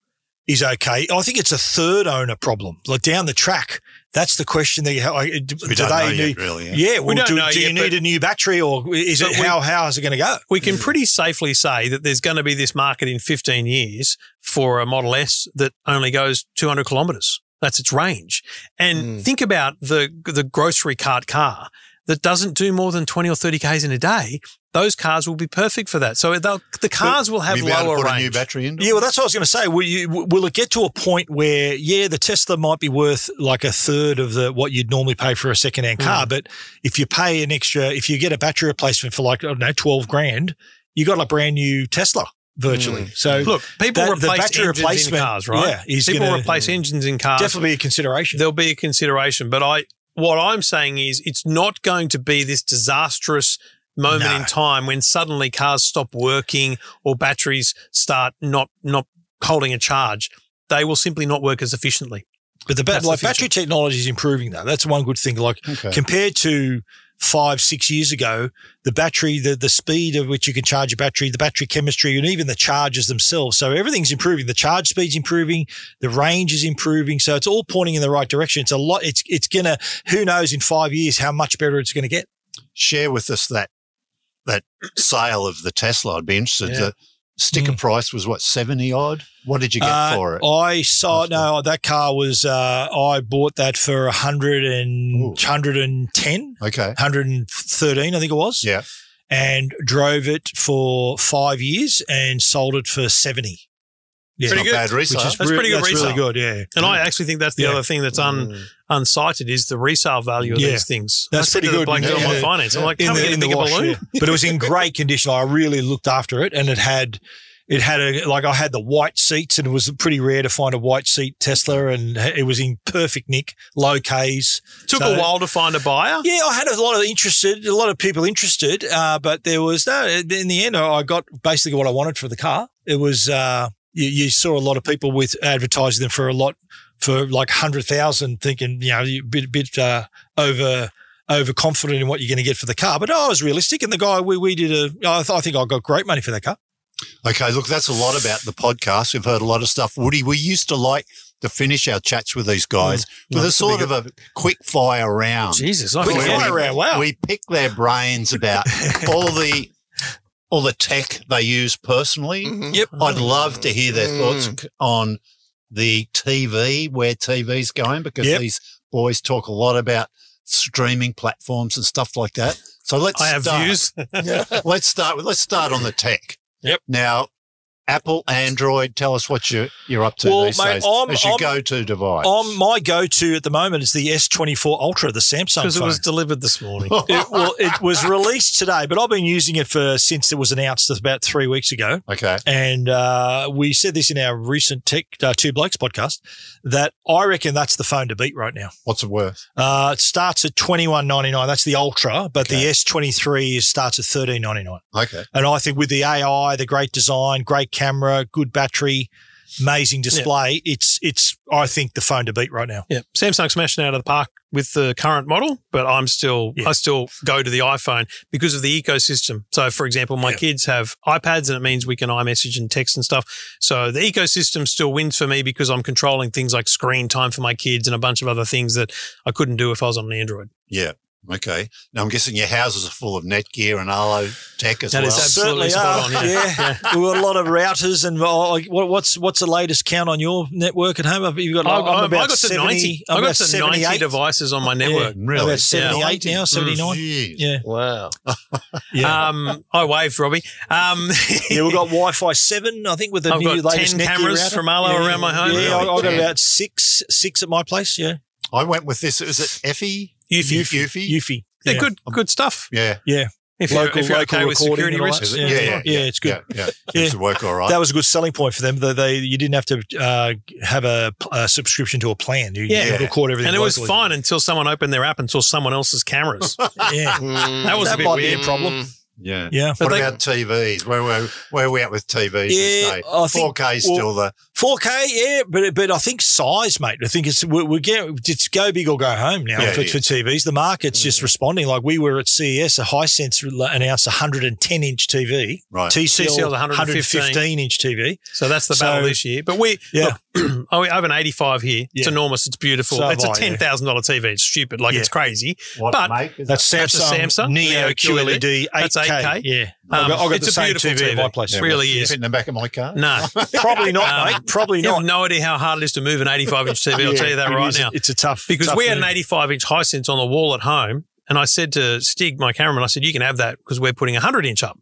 is okay. I think it's a third owner problem. Like down the track, that's the question that you, how, do, We do don't know they yet, need? really. Yeah. Yeah, well, don't do, know do you yet, need a new battery, or is it But we- how how is it going to go? We can pretty safely say that there's going to be this market in 15 years for a Model S that only goes 200 kilometers. That's its range. And Mm. think about the the grocery cart car that doesn't do more than 20 or 30 k's in a day. Those cars will be perfect for that. So the cars will have Will you be able to lower put range. a new battery in? Yeah, well, that's what I was going to say. Will, you, will it get to a point where, yeah, the Tesla might be worth like a third of the what you'd normally pay for a second-hand Hmm. car, but if you pay an extra, if you get a battery replacement for like I don't know twelve grand, you got a brand new Tesla virtually. So Hmm. Look, people That- the replace battery engines in cars, right? yeah, is people gonna- replace engines in cars. definitely a consideration. there'll be a consideration. But I, what I'm saying is, it's not going to be this disastrous moment No. in time when suddenly cars stop working or batteries start not not holding a charge. They will simply not work as efficiently. But the ba- That's the like battery technology is improving though. That's one good thing. Like Okay. compared to five, six years ago, the battery, the the speed at which you can charge a battery, the battery chemistry, and even the charges themselves. So everything's improving. The charge speed's improving, the range is improving. So it's all pointing in the right direction. It's a lot. It's it's gonna. Who knows in five years how much better it's going to get. share with us that that sale of the Tesla. I'd be interested. Yeah. The sticker Mm. price was what seventy odd. What did you get Uh, for it? I saw no that car was uh, I bought that for a hundred and Ooh. hundred and ten, Okay, hundred and thirteen, I think it was. yeah, and drove it for five years and sold it for seventy. Yeah, Pretty not good. bad which is That's re- pretty good that's really good. Yeah, And I actually think that's the Yeah. other thing that's un, Mm. Uncited is the resale value of Yeah. these things. That's I pretty good. bloke Yeah, my finance. I'm like, in the, in the wash, balloon? yeah. but it was in great condition. I really looked after it, and it had it had a like I had the white seats, and it was pretty rare to find a white seat Tesla, and it was in perfect nick, low Ks. Took So- a while to find a buyer. Yeah, I had a lot of interested, a lot of people interested, uh, but there was no. In the end, I got basically what I wanted for the car. It was uh, you, you saw a lot of people with advertising them for a lot for like hundred thousand, thinking you know you bit bit uh, over overconfident in what you're going to get for the car. But I was realistic, and the guy we we did a. I, th- I think I got great money for that car. Okay, look, that's a lot about the podcast. We've heard a lot of stuff. Woody, we used to like to finish our chats with these guys with a Nice to be sort of a quick fire round. Jesus, I Quick fire round, wow. We pick their brains about all the all the tech they use personally. Mhm. Yep. I'd love to hear their thoughts Mm. c- on the TV, where TV's going, because Yep. these boys talk a lot about streaming platforms and stuff like that. So let's I have start. views. [laughs] let's start with let's start on the tech. Yep. Now, Apple, Android, tell us what you you're up to Well, these mate, days I'm- as your go-to device. Um, my go-to at the moment is the S24 Ultra, the Samsung Because it was delivered this morning. it, well, it was released today, but I've been using it for since it was announced about three weeks ago. okay. And uh, we said this in our recent Tech uh, Two Blokes podcast that I reckon that's the phone to beat right now. What's it worth? Uh, it starts at twenty one ninety nine. That's the Ultra, but Okay. the S twenty three starts at thirteen ninety nine. Okay. And I think with the AI, the great design, great camera, good battery, amazing display, it's it's I think the phone to beat right now. Yeah, Samsung smashing out of the park with the current model, but I'm still Yeah. I still go to the iPhone because of the ecosystem. So, for example, my Yeah. kids have iPads, and it means we can iMessage and text and stuff. So the ecosystem still wins for me because I'm controlling things like screen time for my kids and a bunch of other things that I couldn't do if I was on an Android. Yeah. Okay. Now I'm guessing your houses are full of Netgear and Arlo tech as That well. is absolutely spot on. Yeah. [laughs] yeah. We've got a lot of routers and uh, what's what's the latest count on your network at home? Have you got? I, I'm I, about I got to 70, 90. I'm I got to 90 78. devices on my network. Yeah. Really? About 78 Yeah. now, 79. Jeez. Yeah. Wow. [laughs] Yeah. Um, I waved Robbie. Um, yeah, we've got Wi-Fi seven. I think with the I've new got latest 10 Netgear cameras router. from Arlo yeah, around my home. Yeah, I've got about six six at my place. Yeah, I went with this. It Was it Effie? Eufy. Eufy? Eufy. yeah, Yeah. good, good stuff. Yeah. If you're, Local- if you're local okay with recording security and risks, that. Is it? Yeah. Yeah. Yeah, it's good. Yeah. yeah. Yeah. Seems work all right. That was a good selling point for them. That they you didn't have to uh, have a, a subscription to a plan. You, Yeah. you record everything, And it was fine until someone opened their app and saw someone else's cameras. [laughs] Yeah, That was a bit might weird. be a problem. yeah. Yeah, What they- about TVs? Where, where, where are we at with TVs Yeah, these days? I think- 4K still the 4K. Yeah, but but I think size, mate. I think it's we're, we're getting it's go big or go home now Yeah, for, it for. TVs. The market's just mm. responding. Like we were at CES, a Hisense uh, announced a 110 inch TV, right. TCL TCL 115 115 inch TV. So that's the So- battle this year. But we, Yeah. look, [clears throat] I have an 85 here. It's enormous. It's beautiful. So it's a have I, yeah. $10,000 TV. It's stupid. Like Yeah. it's crazy. What but make is That's That's a Samsung, Samsung Neo Neo QLED QLED. 8K. That's 8K. Yeah, Um, I got, I got it's the a same beautiful TV, at TV. my place. It really is. Fit in the back of my car? No. [laughs] Probably not, Um, mate. Probably You not. have no idea how hard it is to move an 85 inch TV. I'll tell you that right is- now. It's a tough because tough we had an 85 inch Hisense on the wall at home. And I said to Stig, my cameraman, I said, you can have that because we're putting a 100 inch up.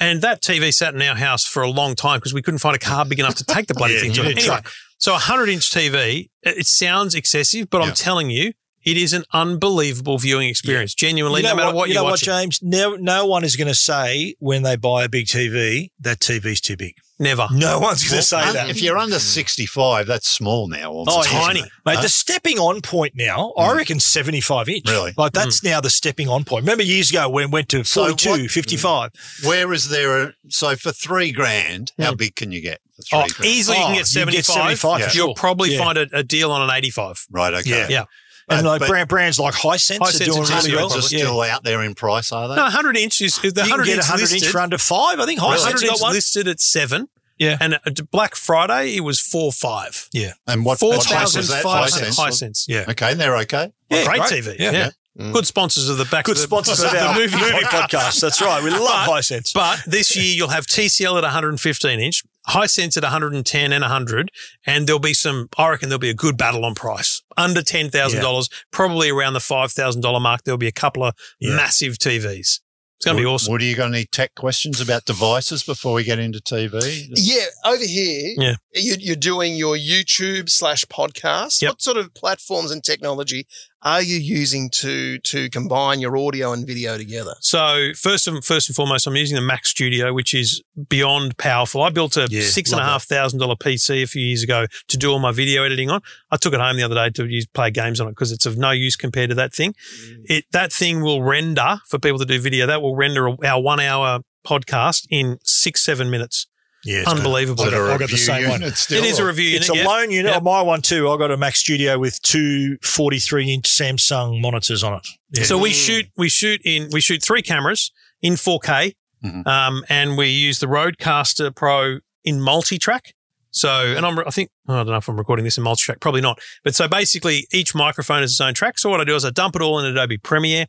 And that TV sat in our house for a long time because we couldn't find a car big enough to take the bloody [laughs] Yeah, thing you to. Anyway, truck. so a 100 inch TV, it sounds excessive, but Yeah. I'm telling you, it is an unbelievable viewing experience. Genuinely, You know no matter what, you you're know what. James? No, no one is going to say when they buy a big TV that TV's too big. Never. No one's going to say Un- that. If you're under 65, that's small now. Oh, almost, yeah. isn't Tiny. Mate, Huh? the stepping on point now, I mm. reckon 75 inch. Really? Like that's mm. now the stepping on point. Remember years ago when it went to So 42, what- 55. Mm. Where is there a so for three grand? How big can you get for three Oh, grand? easily you Oh, can you get get 75. 75 for You'll sure. probably Yeah. find a, a deal on an 85. Right. Okay. Yeah. Yeah. And Uh, like brand, brands like Hisense, Hisense are doing and really well. Hundreds are Yeah. still out there in price, are they? No, 100 inch is the You can 100 get inch 100 inch for under five. I think Hisense 100 got one. listed at seven. Yeah. And uh, Black Friday, it was four five. Yeah. And what, Four thousand five Hisense? Hisense. Yeah. Okay, and they're okay. Yeah, Great great. TV. Yeah. Yeah. Mm. Good sponsors of the back Good of the, sponsors [laughs] of the our movie [laughs] movie, podcast. That's right. We love But- Hisense. But this year you'll have TCL at 115 inch, Hisense at 110 and 100, and there'll be some. I reckon there'll be a good battle on price. Under ten thousand dollars, probably around the five thousand dollar mark. There'll be a couple of Yeah. massive TVs. It's going to be awesome. Woody, you got any tech questions about devices before we get into TV? Yeah, over here, Yeah. you, you're doing your YouTube slash podcast. Yep. What sort of platforms and technology are you using to to combine your audio and video together? So first and first and foremost, I'm using the Mac Studio, which is beyond powerful. I built a Yeah, six and a half thousand dollar PC a few years ago to do all my video editing on. I took it home the other day to use play games on it because it's of no use compared to that thing. Mm. It that thing will render for people to do video. That will render our one hour podcast in six seven minutes. Yeah, Unbelievable. I got, got the review same one. still, It is a or- review It's unit. a loan unit. Yeah. On my one too. I got a Mac Studio with two 43 inch Samsung monitors on it. Yeah. So we shoot we shoot in we shoot three cameras in 4K, Mhm. um, and we use the Rodecaster Pro in multi-track. So, and I'm I think I don't know if I'm recording this in multi-track, probably not. But so basically, each microphone has its own track. So what I do is I dump it all in Adobe Premiere,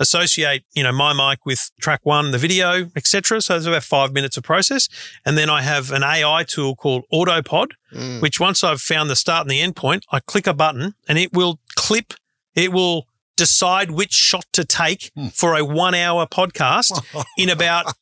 associate you know my mic with track one, the video, etc. So there's about five minutes of process, and then I have an AI tool called AutoPod, Mm. which once I've found the start and the end point, I click a button and it will clip, it will decide which shot to take Hmm. for a one hour podcast [laughs] in about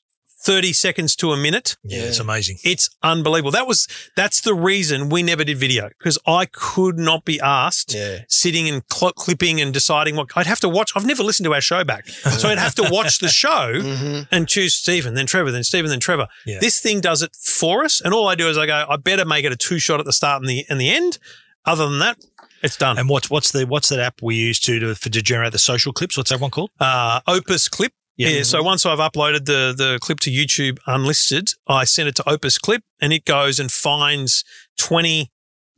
30 seconds to a minute. yeah, it's amazing. It's unbelievable. That was, that's the reason we never did video because I could not be asked Yeah. sitting and cl- clipping and deciding what I'd have to watch. I've never listened to our show back. [laughs] So I'd have to watch the show Mhm. and choose Stephen, then Trevor, then Stephen, then Trevor. Yeah. This thing does it for us, and all I do is I go, I better make it a two shot at the start and the and the end. Other than that, it's done. And what's what's the what's that app we use to to, for, to generate the social clips? What's that one called? uh, Opus Clip. Yeah. Yeah. So once I've uploaded the the clip to YouTube unlisted, I send it to Opus Clip, and it goes and finds twenty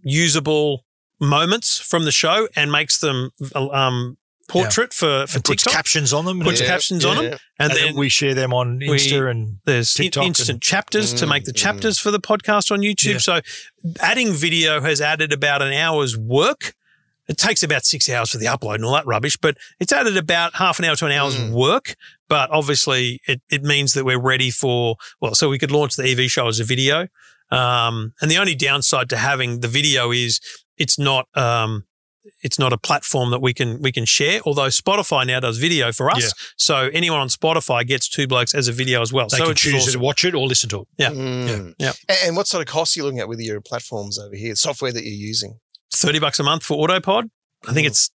usable moments from the show and makes them um, portrait for for And puts captions on them. Puts and, Yeah, captions on them, and, and then then we share them on we- Insta and There's TikTok instant and- chapters to make the Mm, chapters for the podcast on YouTube. Yeah. So adding video has added about an hour's work. It takes about six hours for the upload and all that rubbish, but it's added about half an hour to an hour's Mm. work. But obviously, it, it means that we're ready for, well, so we could launch the EV show as a video. Um, and the only downside to having the video is it's not, um, it's not a platform that we can we can share. Although Spotify now does video for us, Yeah. so anyone on Spotify gets two blokes as a video as well. they so can choose awesome. to watch it or listen to it. Yeah. Mm. Yeah. And- And what sort of costs are you looking at with your platforms over here? Software that you're using? 30 bucks a month for Autopod. I think Mm. it's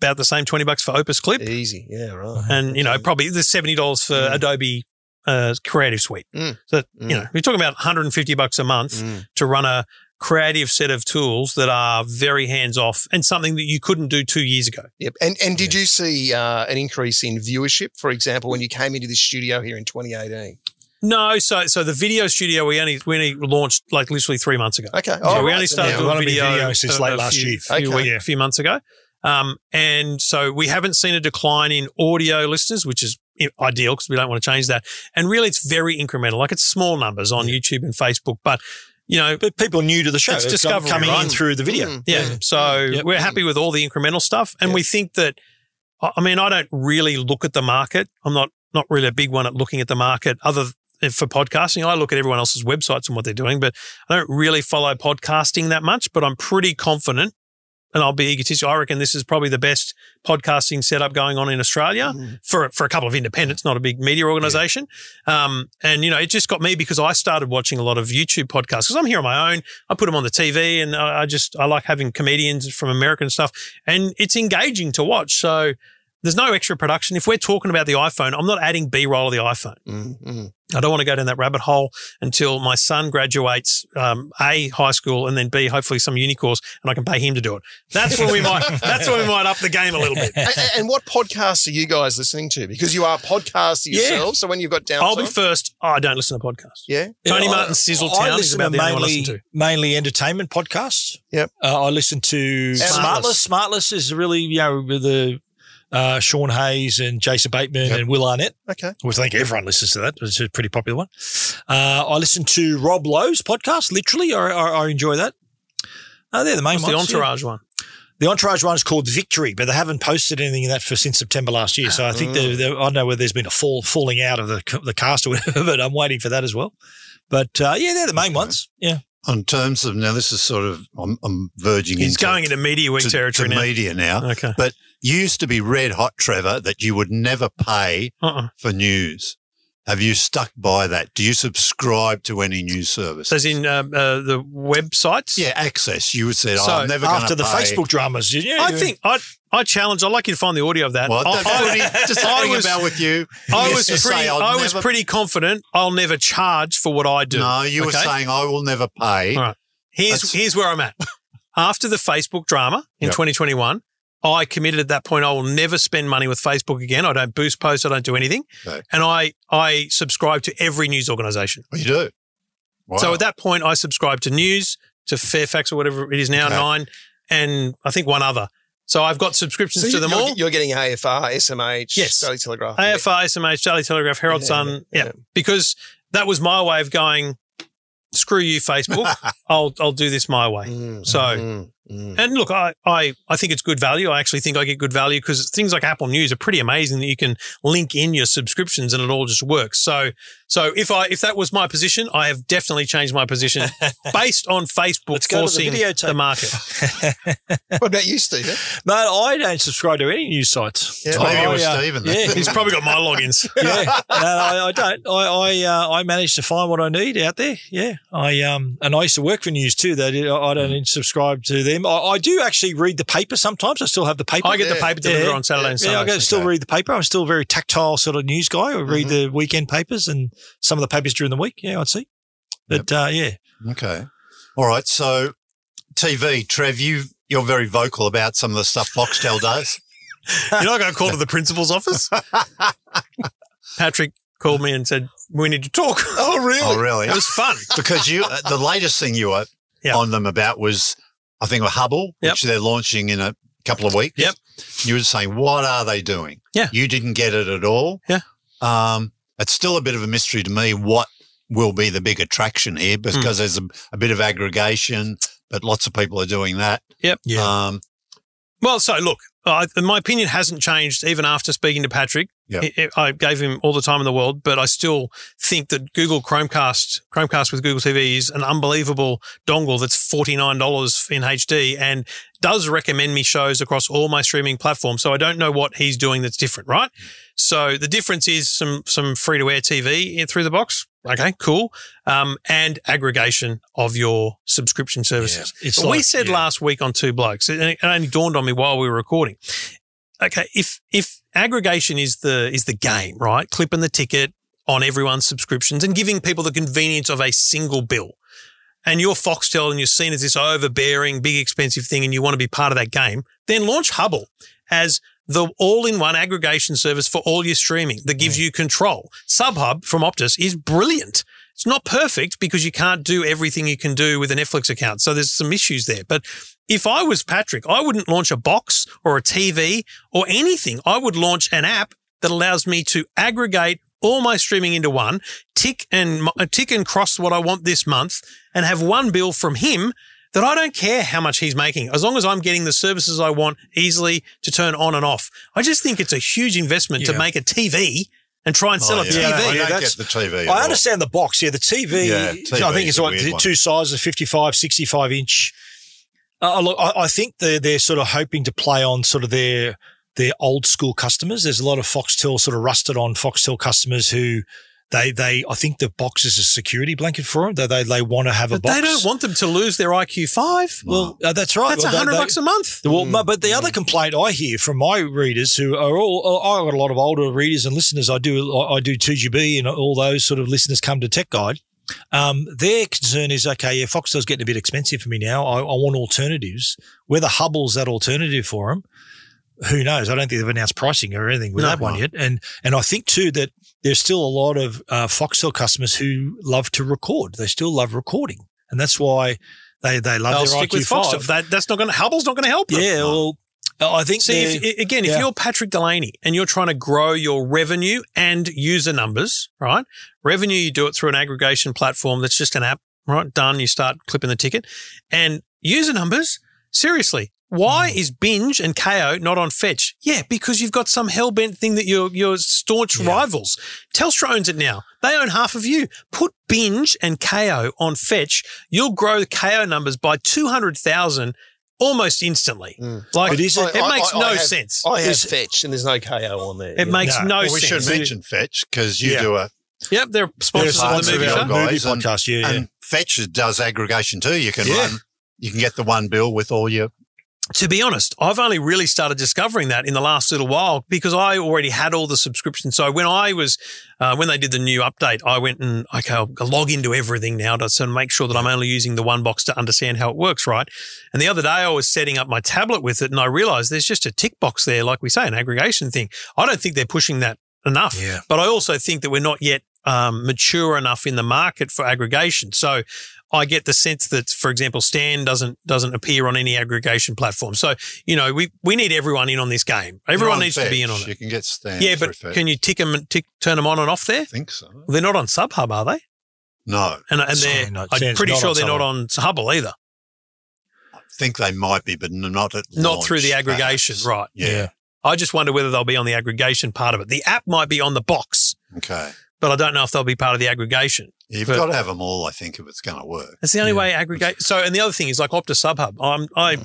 about the same 20 bucks for Opus Clip. Easy. Yeah, right. And, you know, probably the $70 for Mm. Adobe uh, Creative Suite. Mm. So, Mm. you know, we're talking about 150 bucks a month Mm. to run a creative set of tools that are very hands off and something that you couldn't do two years ago. Yep. And and did you see uh, an increase in viewership, for example, when you came into this studio here in 2018? No, so so the video studio we only we only launched like literally three months ago. Okay. Yeah, Oh, we right. only started now- we've doing video, video since a- late last few, year. few Okay. week- Yeah. a few months ago. Um, and so we haven't seen a decline in audio listeners, which is ideal because we don't want to change that. And really, it's very incremental. Like it's small numbers on YouTube and Facebook, but you know, But people new to the show, It's discovery, coming right? in through the video. Mm. yeah. So Yep. we're happy with all the incremental stuff, and Yeah. we think that. I I mean, I don't really look at the market. I'm not not really a big one at looking at the market, other for podcasting. I look at everyone else's websites and what they're doing, but I don't really follow podcasting that much. But I'm pretty confident, and I'll be egotistical. I reckon this is probably the best podcasting setup going on in Australia Mm. for for a couple of independents, not a big media organization. Um, and you know, it just got me because I started watching a lot of YouTube podcasts because I'm here on my own. I put them on the TV, and I, I just I like having comedians from American stuff, and it's engaging to watch. So. There's no extra production. If we're talking about the iPhone, I'm not adding B roll of the iPhone. Mm, mm. I don't want to go down that rabbit hole until my son graduates um, a high school and then b hopefully some uni course, and I can pay him to do it. That's when we might. [laughs] that's when we might up the game a little bit. and, and- and what podcasts are you guys listening to? Because you are podcasting Yeah. yourselves. So when you've got down, I'll be first. Oh, I don't listen to podcasts. yeah. Tony Yeah, I- Martin's Sizzle I Town is listen about to the only one I mainly, listen to. mainly entertainment podcasts. Yep. Uh, I listen to Smartless. Smartless. Smartless is really, you know, with the uh, Sean Hayes and Jason Bateman Yep. and Will Arnett. Okay. Which I think everyone listens to that. It's a pretty popular one. Uh, I listen to Rob Lowe's podcast, literally. I, I, I enjoy that. Uh, they're the main What's the ones. yeah. Entourage one? The Entourage one is called Victory, but they haven't posted anything in that for since September last year. So I think they're, they're, I don't know whether there's been a fall falling out of the the cast or whatever, [laughs] but I'm waiting for that as well. But uh, yeah, they're the main ones. Yeah. On terms of now, this is sort of I'm, I'm verging He's into going into Mediaweek to, territory to now. media now. Okay. But you used to be red hot, Trevor, that you would never pay Uh-uh. for news. Have you stuck by that? Do you subscribe to any news service? So as in uh, uh, the websites? yeah, access. You would say, So oh, I'm never going After the pay. Facebook dramas, yeah, I think I I challenge. I'd like you to find the audio of that. What? I, I, he- [laughs] just I hanging was- about with you. I was used pretty. say, "I'll I was never-" pretty confident. I'll never charge for what I do. No, you were saying I will never pay. All right. Here's That's- here's where I'm at. [laughs] After the Facebook drama in Yep. 2021, I committed at that point I will never spend money with Facebook again. I don't boost posts. I don't do anything, Okay. and I I subscribe to every news organization. Well, you do. Wow. So at that point, I subscribe to News, to Fairfax or whatever it is now, Okay. Nine, and I think one other. So I've got subscriptions So to them you're, all. you're getting AFR, SMH, Yes. Daily Telegraph. AFR, SMH, Daily Telegraph, Herald Yeah, Sun. yeah, Yeah, because that was my way of going. Screw you, Facebook. [laughs] I'll I'll do this my way. Mm, So- mm, mm. And look, I, I, I think it's good value. I actually think I get good value because things like Apple News are pretty amazing that you can link in your subscriptions and it all just works. So, so if I if that was my position, I have definitely changed my position [laughs] based on Facebook Let's go to the forcing the, market. [laughs] what about you, Stephen? Mate, I don't subscribe to any news sites. Yeah. Maybe I, it was uh, Stephen. Yeah, He's probably got my [laughs] logins. yeah, no, I, I don't. I I, uh, I manage to find what I need out there. Yeah, I um, and I used to work for news too. That I don't subscribe to them. I, I do actually read the paper sometimes. I still have the paper. I get the paper delivered Yeah. on Saturday and Sunday. yeah, I go, still read the paper. I'm still a very tactile sort of news guy. I read the weekend papers and some of the papers during the week. Yeah, I'd see. But uh, yeah, Okay. All right. So, TV, Trev, you you're very vocal about some of the stuff Foxtel does. [laughs] You're not going to call to the principal's office? [laughs] Patrick called me and said, we need to talk. Oh, really? Oh, [laughs] really? It was fun. because you uh, the latest thing you were Yeah. on them about was I think a Hubbl, Yep. which they're launching in a couple of weeks. Yep. You were saying, what are they doing? Yeah. You didn't get it at all. Yeah. Um, it's still a bit of a mystery to me what will be the big attraction here Hmm. because there's a, a bit of aggregation, but lots of people are doing that. Yep. yeah. Um, Well, so look, I, my opinion hasn't changed even after speaking to Patrick. Yep. I- I gave him all the time in the world, but I still think that Google Chromecast, Chromecast with Google TV is an unbelievable dongle that's $49 in HD and does recommend me shows across all my streaming platforms. So I don't know what he's doing that's different, right? Mm. So the difference is some, some free to air TV in- through the box. Okay, cool. Um, and aggregation of your subscription services. It's But we said yeah. last week on Two Blokes, and it only dawned on me while we were recording. Okay, if if aggregation is the is the game, right? Clipping the ticket on everyone's subscriptions and giving people the convenience of a single bill. And you're Foxtel and you're seen as this overbearing, big, expensive thing, and you want to be part of that game, then launch Hubbl as the all-in-one aggregation service for all your streaming that gives you control. Subhub from Optus is brilliant. It's not perfect because you can't do everything you can do with a Netflix account. So there's some issues there. But if I was Patrick, I wouldn't launch a box or a TV or anything. I would launch an app that allows me to aggregate all my streaming into one, tick and uh, tick and cross what I want this month, and have one bill from him that I don't care how much he's making, as long as I'm getting the services I want easily to turn on and off. I just think it's a huge investment to make a TV and try and sell oh, a yeah. TV. I don't Yeah, get that's- the TV. I understand the box. Yeah, the TV. Yeah, I think it's like weird the one. two sizes, 55, 65 inch. Uh, look, I, I think they're, they're sort of hoping to play on sort of their their old school customers. There's a lot of Foxtel sort of rusted on Foxtel customers who they they I think the box is a security blanket for them. They they, they want to have a box. they don't want them to lose their IQ five. Well, uh, that's right. That's a Well, hundred bucks a month. well, Mm, but the other complaint I hear from my readers, who are all, I've got a lot of older readers and listeners. I do, I do 2GB and all those sort of listeners come to Tech Guide. Um, their concern is, okay, yeah, Foxtel's getting a bit expensive for me now. I, I want alternatives. Whether Hubbl's that alternative for them, who knows? I don't think they've announced pricing or anything with No. that one yet. And and I think too that there's still a lot of uh, Foxtel customers who love to record. They still love recording, and that's why they they love They'll their stick IQ with five. Foxtel. That, that's not going to. Hubbl's not going to help them. Yeah, well, I think See, if, again, if you're Patrick Delany and you're trying to grow your revenue and user numbers, right? Revenue, you do it through an aggregation platform that's just an app, right? Done. You start clipping the ticket. And user numbers, seriously, Why is binge and Kayo not on fetch? Yeah, because you've got some hellbent thing that you're, you're staunch Yeah. rivals. Telstra owns it now. They own half of you. Put binge and Kayo on fetch. You'll grow the Kayo numbers by 200,000 almost instantly. Mm. Like, But is it- it I- makes I- no I have- sense. I have Is- fetch, and there's no Kayo on there. it makes No. no Well, we sense. should mention Fetch because you Yeah. do a Yep, they're They're sponsors of the movie of show. movie Guys, and- Yeah, yeah. and Fetch does aggregation too. You can Yeah. run, you can get the one bill with all your. To be honest, I've only really started discovering that in the last little while because I already had all the subscriptions. So when I was, uh, when they did the new update, I went and, okay, I'll log into everything now to sort of make sure that I'm only using the one box to understand how it works, right? And the other day I was setting up my tablet with it and I realized there's just a tick box there, like we say, an aggregation thing. I don't think they're pushing that enough. Yeah. But I also think that we're not yet um, mature enough in the market for aggregation. So I get the sense that, for example, Stan doesn't doesn't appear on any aggregation platform. So you know, we we need everyone in on this game. Everyone on needs to be in on it. You can get Stan. Yeah, but Fetch. can you tick them and tick turn them on and off there? I think so. They're not on Subhub, are they? No, And and they're no, I'm pretty sure they're not Subhub. on Hubbl either. I think they might be, but not at Not through the aggregation, perhaps. right? Yeah. I just wonder whether they'll be on the aggregation part of it. The app might be on the box, Okay. but I don't know if they'll be part of the aggregation. You've But- got to have them all, I think, if it's going to work. That's the only Yeah. way aggregate. So, and the other thing is like Optus Subhub. I'm, I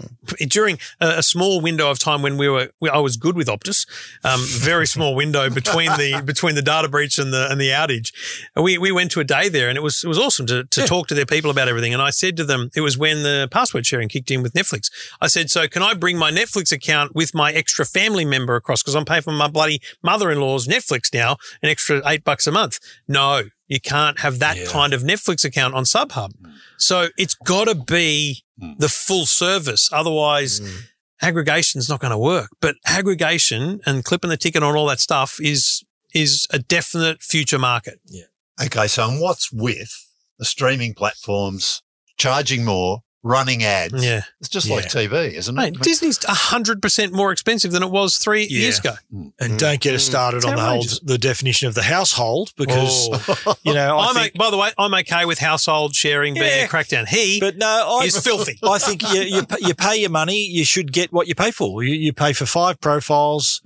during a, a small window of time when we were, we, I was good with Optus. Um, very [laughs] small window between the between the data breach and the and the outage. We we went to a day there, and it was it was awesome to to talk to their people about everything. And I said to them, it was when the password sharing kicked in with Netflix. I said, so can I bring my Netflix account with my extra family member across because I'm paying for my bloody mother in law's Netflix now, an extra eight bucks a month. No, you can't have that Yeah. kind of Netflix account on Subhub. So it's got to be Mm. the full service. Otherwise, Mm. aggregation's not going to work. But aggregation and clipping the ticket on all that stuff is is a definite future market. Yeah. Okay, so and what's with the streaming platforms charging more, running ads? Yeah. It's just Yeah. like TV, isn't it? Mate, Disney's 100% more expensive than it was three Yeah. years ago. And don't get us Mm. started It's on the whole the definition of the household because Oh. you know I I'm think, o- by the way, I'm okay with household sharing being Yeah. a crackdown. He but no, I, is filthy. [laughs] I think you, you you pay your money, you should get what you pay for. You, you pay for five profiles,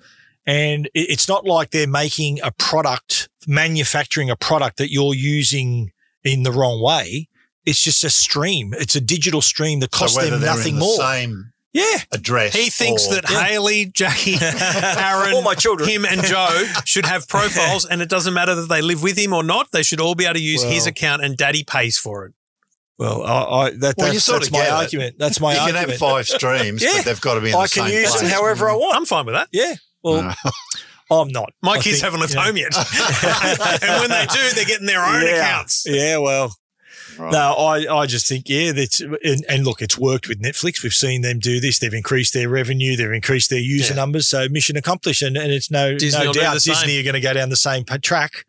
and it- it's not like they're making a product, manufacturing a product that you're using in the wrong way. It's just a stream. It's a digital stream that costs so them nothing in the more. same yeah. address. He thinks or- that Haley, Jackie, [laughs] Aaron, All my children. him and Joe should have profiles, and it doesn't matter that they live with him or not. They should all be able to use his account, and Daddy pays for it. Well, I, I that, well, that's, that's my get it. argument. That's my you can argument. have five streams, Yeah. but they've got to be in I the same I can use place. them however I want. I'm fine with that. Yeah. Well, No. [laughs] I'm not. My I kids think, haven't left you know. home yet, [laughs] and when they do, they're getting their own yeah. accounts. Yeah, well, Right. no, I, I just think, yeah, that's, and, and look, it's worked with Netflix. We've seen them do this. They've increased their revenue. They've increased their user Yeah. numbers. So mission accomplished. And, and it's no, Disney no doubt the same. Disney are going to go down the same track.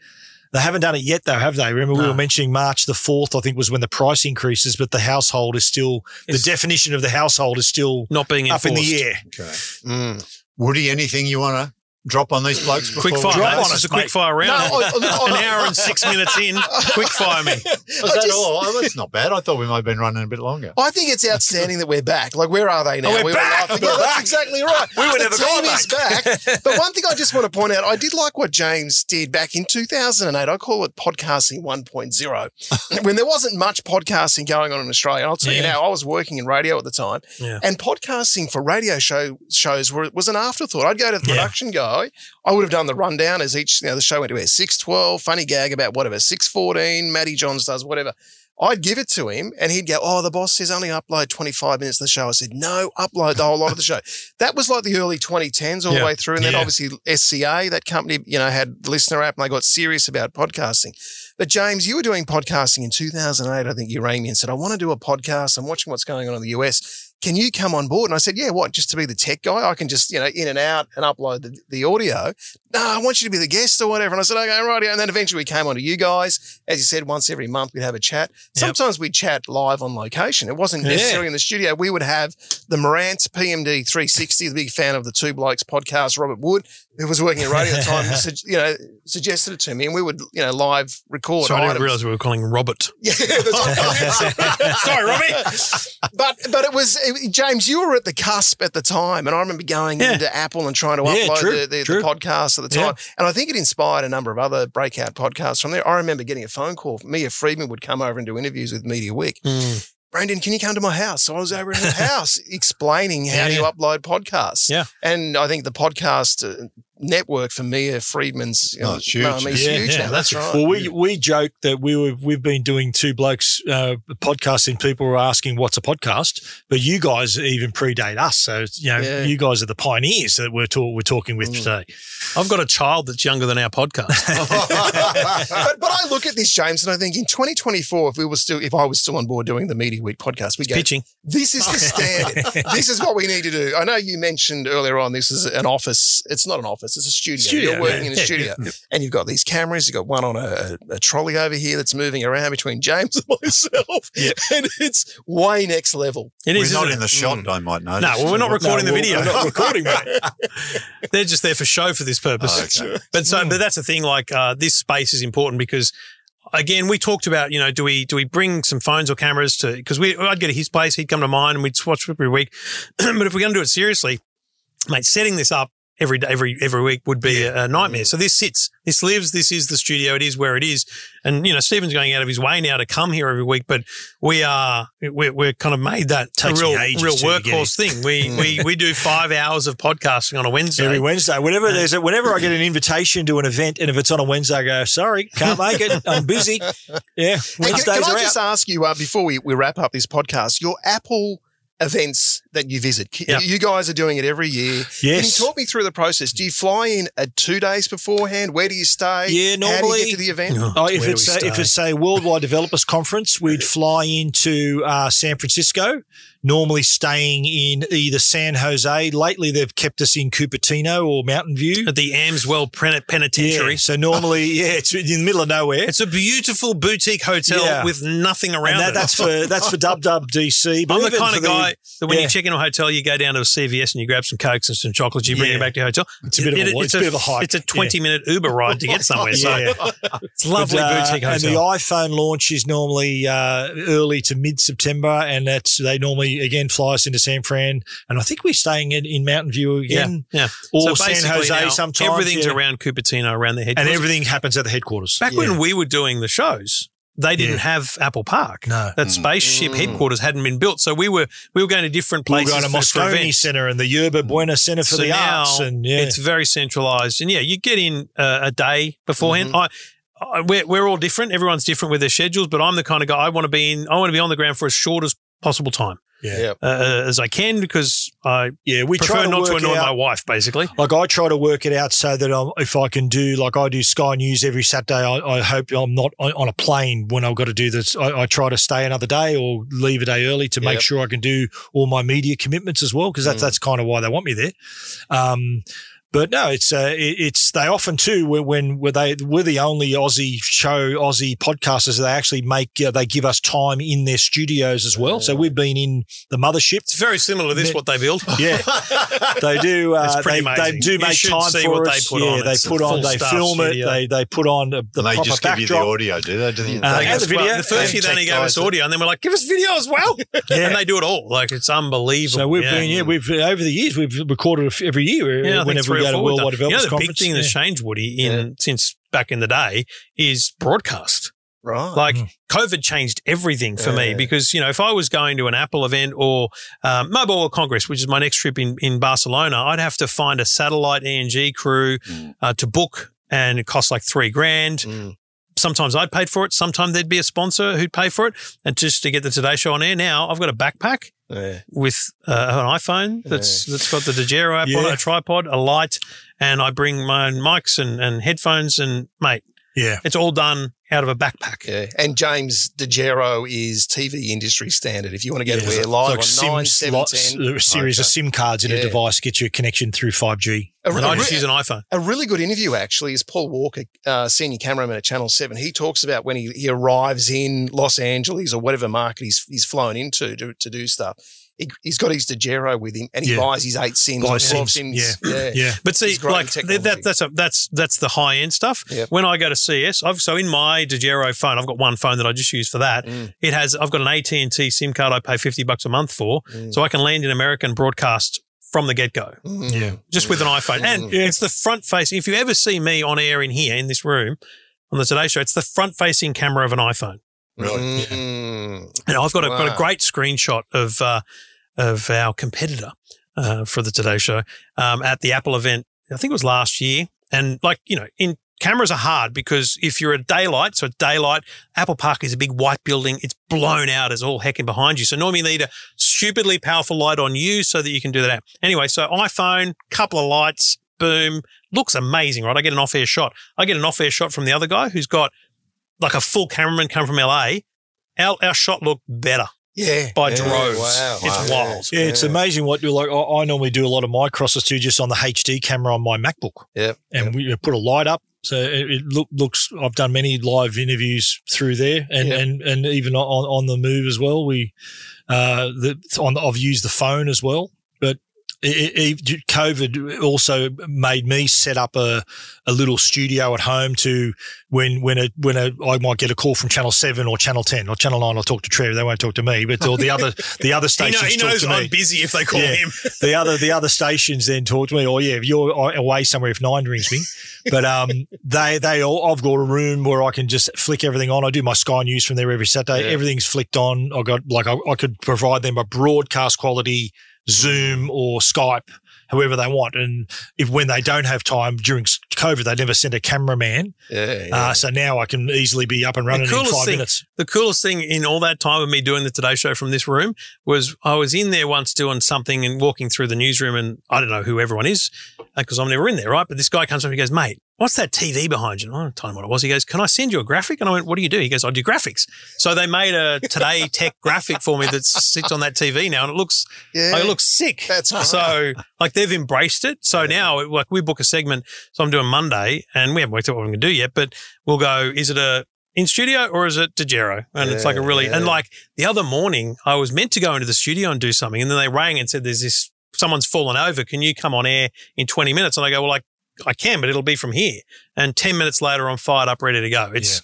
They haven't done it yet though, have they? Remember we were mentioning March the 4th, I think was when the price increases, but the household is still, It's- the definition of the household is still Not being up enforced. in the air. Okay. Mm. Woody, anything you want to drop on these blokes? Quick before we fire. Drop mate. on This us, is a quick fire round. No, I- I- An hour and six minutes in. Quick fire me. Was I that just- all? Oh, that's not bad. I thought we might have been running a bit longer. I think it's outstanding that we're back. Like, where are they now? Oh, we're We were back. laughing. Yeah, that's exactly right. [laughs] We were the never team gone, is mate. back. [laughs] But one thing I just want to point out, I did like what James did back in 2008. I call it podcasting 1.0. [laughs] when there wasn't much podcasting going on in Australia, I'll tell you now, I was working in radio at the time, Yeah. and podcasting for radio show shows were, was an afterthought. I'd go to the Yeah. production guy. I would have done the rundown as each, you know, the show went to air 612, funny gag about whatever, 614, Matty Johns does whatever. I'd give it to him and he'd go, Oh, the boss says only upload 25 minutes of the show. I said, No, upload the whole lot of the show. [laughs] That was like the early 2010s all Yeah. the way through. And then Yeah. obviously SCA, that company, you know, had listener app and they got serious about podcasting. But James, you were doing podcasting in 2008. I think you rang me and said, I want to do a podcast. I'm watching what's going on in the US. Can you come on board? And I said, Yeah, what? Just to be the tech guy? I can just, you know, in and out and upload the, the audio. No, I want you to be the guest or whatever. And I said, Okay, right. And then eventually we came on to you guys. As you said, once every month we'd have a chat. Sometimes we'd chat live on location. It wasn't Yeah. necessarily in the studio. We would have the Marantz PMD 360, the big fan of the Two Blokes podcast, Robert Wood, who was working at radio at the time, [laughs] su- you know, suggested it to me. And we would, you know, live record. Sorry, I didn't realize we were calling Robert. [laughs] Yeah. [laughs] Sorry, Robbie. but but it was it- James, you were at the cusp at the time, and I remember going Yeah. into Apple and trying to Yeah, upload true, the, the, the podcast at the Yeah. time. And I think it inspired a number of other breakout podcasts from there. I remember getting a phone call. Mia Freedman would come over and do interviews with Mediaweek. Mm. Brendon, can you come to my house? So I was over in her [laughs] house explaining how Yeah, do you yeah. upload podcasts. Yeah. And I think the podcast uh, network for Mia Freedman's Oh, it's huge. I mean, Yeah, huge yeah, now. That's right. Well, we we joke that we were we've been doing two blokes uh, podcasting. People were asking what's a podcast, but you guys even predate us. So you know, Yeah. you guys are the pioneers that we're talk, we're talking with Mm. today. I've got a child that's younger than our podcast. [laughs] but, but I look at this, James, and I think in 2024, if we were still, if I was still on board doing the Mediaweek podcast, we go, Pitching. this is the [laughs] standard. this is what we need to do. I know you mentioned earlier on this is an office. It's not an office. It's a studio. Studio, You're working yeah. in a studio, yeah. and you've got these cameras. You've got one on a, a trolley over here that's moving around between James [laughs] and myself, Yeah. and it's way next level. It We're is. not in it? the shot, I might notice. No, well, we're not recording the video. we're not recording, mate. [laughs] [laughs] They're just there for show for this purpose. Oh, okay. But so, but that's the thing. Like, uh, this space is important because, again, we talked about, you know, do we do we bring some phones or cameras to? Because we, I'd go to his place, he'd come to mine, and we'd watch every week. [clears throat] but if we're going to do it seriously, mate, setting this up every day, every every week would be a, a nightmare. So this sits, this lives, this is the studio, it is where it is, and you know, Stephen's going out of his way now to come here every week, but we are we're, we're kind of made that a real real workhorse thing. We we we do [laughs] five hours of podcasting on a Wednesday. Every Wednesday, whenever there's a, whenever I get an invitation to an event, and if it's on a Wednesday, I go, sorry, can't make it. I'm busy. [laughs] Yeah, Hey, can, Wednesdays can I just out. ask you uh, before we, we wrap up this podcast, your Apple events that you visit, K- Yeah. you guys are doing it every year. Can you Yes. talk me through the process? Do you fly in at two days beforehand? Where do you stay? Yeah, How do normally- you get to the event? Oh, if it's a, if it's a worldwide developers conference, we'd fly into uh, San Francisco. Normally staying in either San Jose. Lately, they've kept us in Cupertino or Mountain View. at the Ameswell Penitentiary. Yeah, so normally, [laughs] yeah, it's in the middle of nowhere. It's a beautiful boutique hotel Yeah. with nothing around and that, it. that's for that's for Dub Dub DC. But I'm the kind of guy that when yeah. you check in a hotel, you go down to a CVS and you grab some cokes and some chocolates. You bring Yeah. it back to your hotel. It's a bit of a- it's a bit of a hike. It's a 20 minute Uber ride to get [laughs] somewhere. Yeah. So [laughs] it's lovely But, uh, boutique And the iPhone launch is normally uh, early to mid September, and that's they normally again fly us into San Fran, and I think we're staying in, in Mountain View again, yeah. or so San Jose sometimes. Everything's yeah. around Cupertino, around the headquarters, and everything happens at the headquarters. Back Yeah. when we were doing the shows, they didn't Yeah. have Apple Park. no. That spaceship Mm. headquarters hadn't been built, so we were we were going to different places. We were going to for, for Moscone. Center and the Yerba Buena Center for So the now arts, and yeah, It's very centralized, and yeah, you get in uh, a day beforehand. Mm-hmm. I, I we're, we're all different. Everyone's different with their schedules, but I'm the kind of guy I want to be in. I want to be on the ground for as short as possible time yeah, Yeah. uh, as I can because I yeah. We prefer try to not to annoy out, my wife. Basically, Like I try to work it out so that I'm, if I can do like I do Sky News every Saturday, I, I hope I'm not on on a plane when I've got to do this. I, I try to stay another day or leave a day early to make Yep. sure I can do all my media commitments as well because that's Mm. that's kind of why they want me there. Um, but no, it's uh, it, it's they often too when when we're they we're the only Aussie show Aussie podcasters that they actually make uh, they give us time in their studios as well. So we've been in the mothership. it's very similar to this. Ne- What they build. [laughs] Yeah, they do. [laughs] Uh, It's pretty they, they do make should time see for what us. they put yeah, on. they It's put on. They film studio. it. They they put on the, the And they proper just give you the audio, do they? Do they? Uh, they and the video. Well, the first year they only gave us audio, and then we're like, "Give us video as well," [laughs] yeah. and they do it all. Like it's unbelievable. So we've yeah. been yeah we've over the years we've recorded every year Yeah, I think whenever three we or go to Worldwide done. You know, Developers the big thing yeah. that's changed, Woody, in since back in the day, is broadcast. Right. Like Mm. COVID changed everything for me because you know if I was going to an Apple event or um, Mobile World Congress, which is my next trip in in Barcelona, I'd have to find a satellite ENG crew Mm. uh, to book, and it costs like three grand. Mm. Sometimes I'd pay for it. Sometimes there'd be a sponsor who'd pay for it, and just to get the Today Show on air. Now I've got a backpack Yeah. with uh, an iPhone that's that's got the Dejero app on Yeah. it, a tripod, a light, and I bring my own mics and, and headphones. And mate, yeah. it's all done out of a backpack. Yeah. And James Dejero is TV industry standard. If you want to get Yeah, live like on SIM 9, 7, slots, 10. a series of SIM cards in Yeah. a device get you a connection through 5G. A, And I a- just use an iPhone. a really good interview actually is Paul Walker, uh, senior cameraman at Channel Seven. He talks about when he, he arrives in Los Angeles or whatever market he's, he's flown into to, to do stuff. He, he's got his Dejero with him, and he Yeah. buys his eight Sims, Buys 12 Sims, Sims. yeah. Yeah. But see, like that, that's a, that's that's the high end stuff. Yep. When I go to CES, I've so in my Dejero phone, I've got one phone that I just use for that. Mm. It has I've got an AT and T SIM card I pay fifty bucks a month for, Mm. so I can land in America and broadcast from the get go, Mm. Yeah. just with an iPhone. And Mm. it's the front facing. If you ever see me on air in here in this room on the Today Show, it's the front facing camera of an iPhone. Really? Mm. And I've got a, got a great screenshot of uh, of our competitor uh, for the Today Show um, at the Apple event. I think it was last year. And like you know, in cameras are hard because if you're a daylight, so at daylight, Apple Park is a big white building. It's blown out as all heck in behind you. So normally you need a stupidly powerful light on you so that you can do that. Anyway, so iPhone, couple of lights, boom, looks amazing, right? I get an off-air shot. I get an off-air shot from the other guy who's got like a full cameraman come from LA. Our, our shot looked better. Yeah. By yeah. droves. Wow. It's Wow. wild. Yeah, it's amazing what you like. I, I normally do a lot of my crosses too, just on the HD camera on my MacBook, Yep. and we put a light up. So it, it look, looks. I've done many live interviews through there, and Yeah. and and even on on the move as well. We uh the on I've used the phone as well, but. It, it, COVID also made me set up a, a little studio at home to when when a when a I might get a call from Channel Seven or Channel Ten or Channel Nine. I'll talk to Trevor. They won't talk to me, but all the other [laughs] the other He, know, stations he talk knows to me I'm busy if they call Yeah. him. [laughs] the other the other stations then talk to me. Or yeah, if you're away somewhere, if nine rings me, but um, [laughs] they they all I've got a room where I can just flick everything on. I do my Sky News from there every Saturday. Yeah. Everything's flicked on. I got like I, I could provide them a broadcast quality Zoom or Skype, however they want. And if when they don't have time during COVID, they never send a cameraman. Yeah. yeah. Uh, so now I can easily be up and running in five thing- minutes. The coolest thing in all that time of me doing the Today Show from this room was I was in there once doing something and walking through the newsroom, and I don't know who everyone is because I'm never in there, right? But this guy comes up and he goes, "Mate, what's that TV behind you?" And I don't tell him what it was. He goes, "Can I send you a graphic?" And I went, "What do you do?" He goes, "I do graphics." So they made a Today [laughs] Tech graphic for me that sits on that TV now, and it looks yeah. like, it looks sick. That's great. so like they've embraced it. So now like we book a segment. So I'm doing Monday, and we haven't worked out what we're going to do yet. But we'll go. Is it a in studio or is it Dejero? And it's like a really Yeah. and like the other morning I was meant to go into the studio and do something, and then they rang and said there's this someone's fallen over. Can you come on air in 20 minutes? And I go, well, like I can, but it'll be from here. And 10 minutes later, I'm fired up, ready to go. It's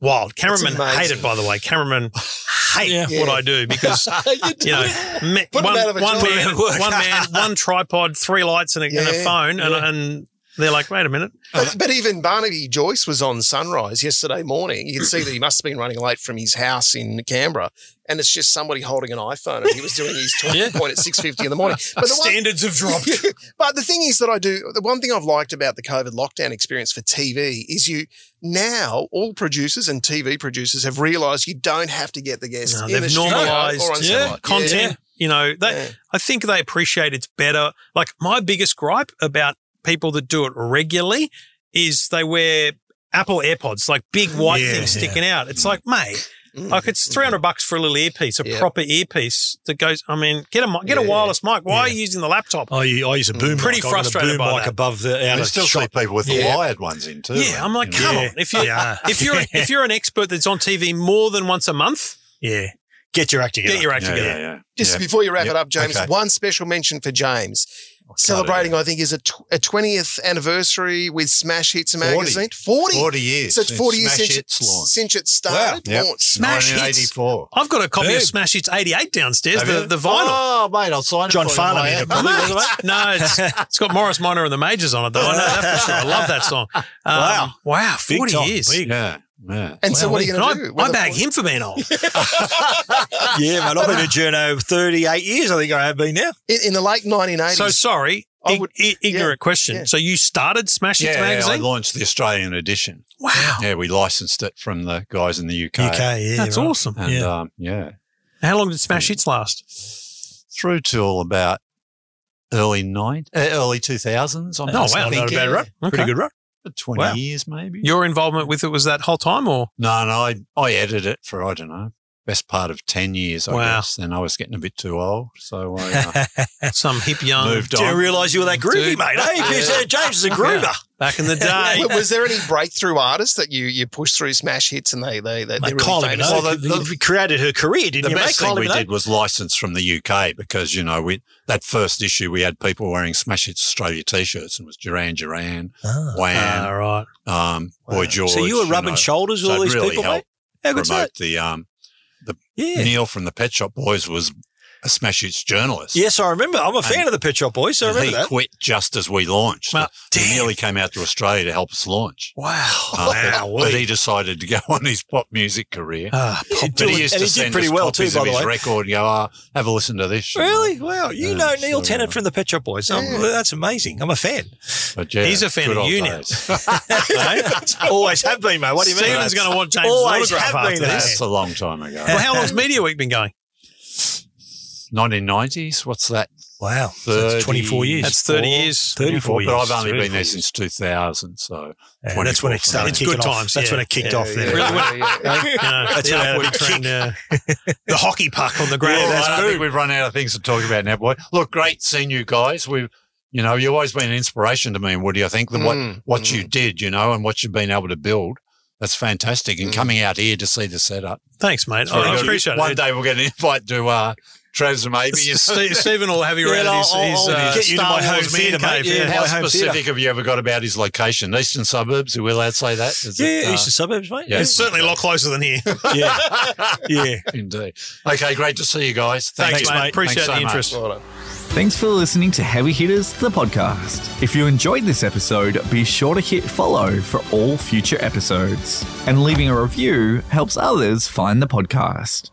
wild. Cameramen amazing. hate it, by the way. Cameramen [laughs] hate Yeah. what I do because [laughs] you, you know, me, one, out of a one man, one man, one tripod, three lights, and a, and a Yeah, phone, and, and they're like, wait a minute, But, but even Barnaby Joyce was on Sunrise yesterday morning. You can see that he must have been running late from his house in Canberra, and it's just somebody holding an iPhone, and he was doing his talking [laughs] Yeah. point at six fifty in the morning. But the one, standards have dropped. [laughs] but the thing is that I do the one thing I've liked about the COVID lockdown experience for TV is you now all producers and TV producers have realised you don't have to get the guests. No, in they've a normalised or on yeah, content. You know, they, Yeah. I think they appreciate it's better. Like my biggest gripe about people that do it regularly is they wear Apple AirPods, like big white Yeah, things yeah. sticking out. It's like, mate, Mm. like it's three hundred bucks for a little earpiece, a Yeah. proper earpiece that goes. I mean, get a mi- get a wireless mic. Why are you using the laptop? I, I use a boom. Pretty mic. I've got a frustrated boom by mic that. above the out You of still see people with the wired ones in too. Yeah, I'm like, come know. on. If you Yeah. if you're [laughs] if you're an expert that's on TV more than once a month, Yeah. Get your act together. get your act Yeah, together. yeah, yeah. Just Yeah. before you wrap Yep. it up, James, Okay. one special mention for James. Cut Celebrating, I think, is a, tw- a 20th anniversary with Smash Hits magazine. 40. 40 years. So it's 40 years since, it, since it started. Yep. Launched. Smash Hits. 1984. I've got a copy Hey. of Smash Hits 88 downstairs, the, the vinyl. Oh, mate, I'll sign John it for you. Farnham mate. in it, it? [laughs] no, it's, it's got Morris Minor and the Majors on it, though. I know that for sure. I love that song. Um, Wow. Wow, 40 time. years. Big. Yeah, yeah. And so what are you going to do? I, I bag him for being old. [laughs] yeah, man. I've been a journo 38 years, I think I have been now. In, in the late 1980s. So sorry, I would, I- ignorant yeah, question. Yeah. So you started Smash Hits yeah, magazine? Yeah, I launched the Australian edition. Wow. Yeah, we licensed it from the guys in the UK. UK, yeah. That's right. awesome. And, yeah. Um, yeah. How long did Smash Hits last? Through till about early nine, uh, early 2000s. I'm oh, wow. Thinking, about run. Okay. Pretty good, run. 20 wow. years maybe. Your involvement with it was that whole time or? No, no, I, I edited it for, I don't know, best part of 10 years, I wow. guess. And I was getting a bit too old. So I. Uh, [laughs] Some hip young. Moved on. Didn't realise you were that groovy, Dude. mate. Eh? Hey, yeah. James is a groover back in the [laughs] day. Was there any breakthrough artist that you you pushed through smash hits and they they, they they're really Kylie famous? Minogue Well, the- you created her career, didn't the you, mate? best thing Kylie we Minogue? did was license from the UK because you know we that first issue we had people wearing Smash Hits Australia t-shirts and it was Duran Duran, Ah. Wham, Ah, right. um, Boy George. so you were rubbing know. shoulders with So all it these really people, mate? helped How good's that? promote the Yeah. Neil from the Pet Shop Boys was a Smash Hits journalist. Yes, I remember. I'm a fan And- of the Pet Shop Boys, so I remember he that. quit just as we launched. Well, he nearly came out to Australia to help us launch. Wow. Uh, [laughs] wow. but, but he decided to go [laughs] on his pop music career. He pop- but did- he used and to he did pretty us well too, copies by of his way. record and go, oh, have a listen to this. Really? Wow. You Yeah, know Neil so, Tennant uh, from the Pet Shop Boys. Um, Yeah. That's amazing. I'm a fan. But yeah, He's a fan of you now. [laughs] Always have been, mate. What do you mean? Stephen's going to want James' autograph have after been this. That's a long time ago. Well, how long's Mediaweek been going? 1990s? What's that? Wow. So that's 24 years. That's 30 years. 34 years. But I've only been there years. since 2000. So Yeah, that's when it started It's kicking good off. times, That's yeah. when it kicked Yeah, off yeah, there. Really yeah, yeah. You [laughs] know, That's the when I upward trend, uh, the hockey puck on the ground. Yeah, that's I think we've run out of things to talk about now, boy. Look, great seeing you guys. We've, you know, you've always been an inspiration to me, and Woody. I think that what Mm, what mm. you did, you know, and what you've been able to build, that's fantastic. And Mm. coming out here to see the setup, Thanks, mate. I good. appreciate One it. day we'll get an invite to uh, Trav's maybe. You. Steve, [laughs] Stephen will have you Yeah, around I'll- his, I'll- his I'll uh, get you to my home Wars theatre, mate. Yeah, Yeah. How home specific theatre. have you ever got about his location? Eastern suburbs? Are we allowed to say that? Is Yeah, it, uh, eastern suburbs, mate. yeah. It's certainly a lot closer than here. [laughs] Yeah. yeah. [laughs] Indeed. Okay, great to see you guys. Thanks, Thanks, mate. Appreciate Thanks so the interest. Well. Thanks for listening to Heavy Hitters, the podcast. If you enjoyed this episode, be sure to hit follow for all future episodes. And leaving a review helps others find the podcast.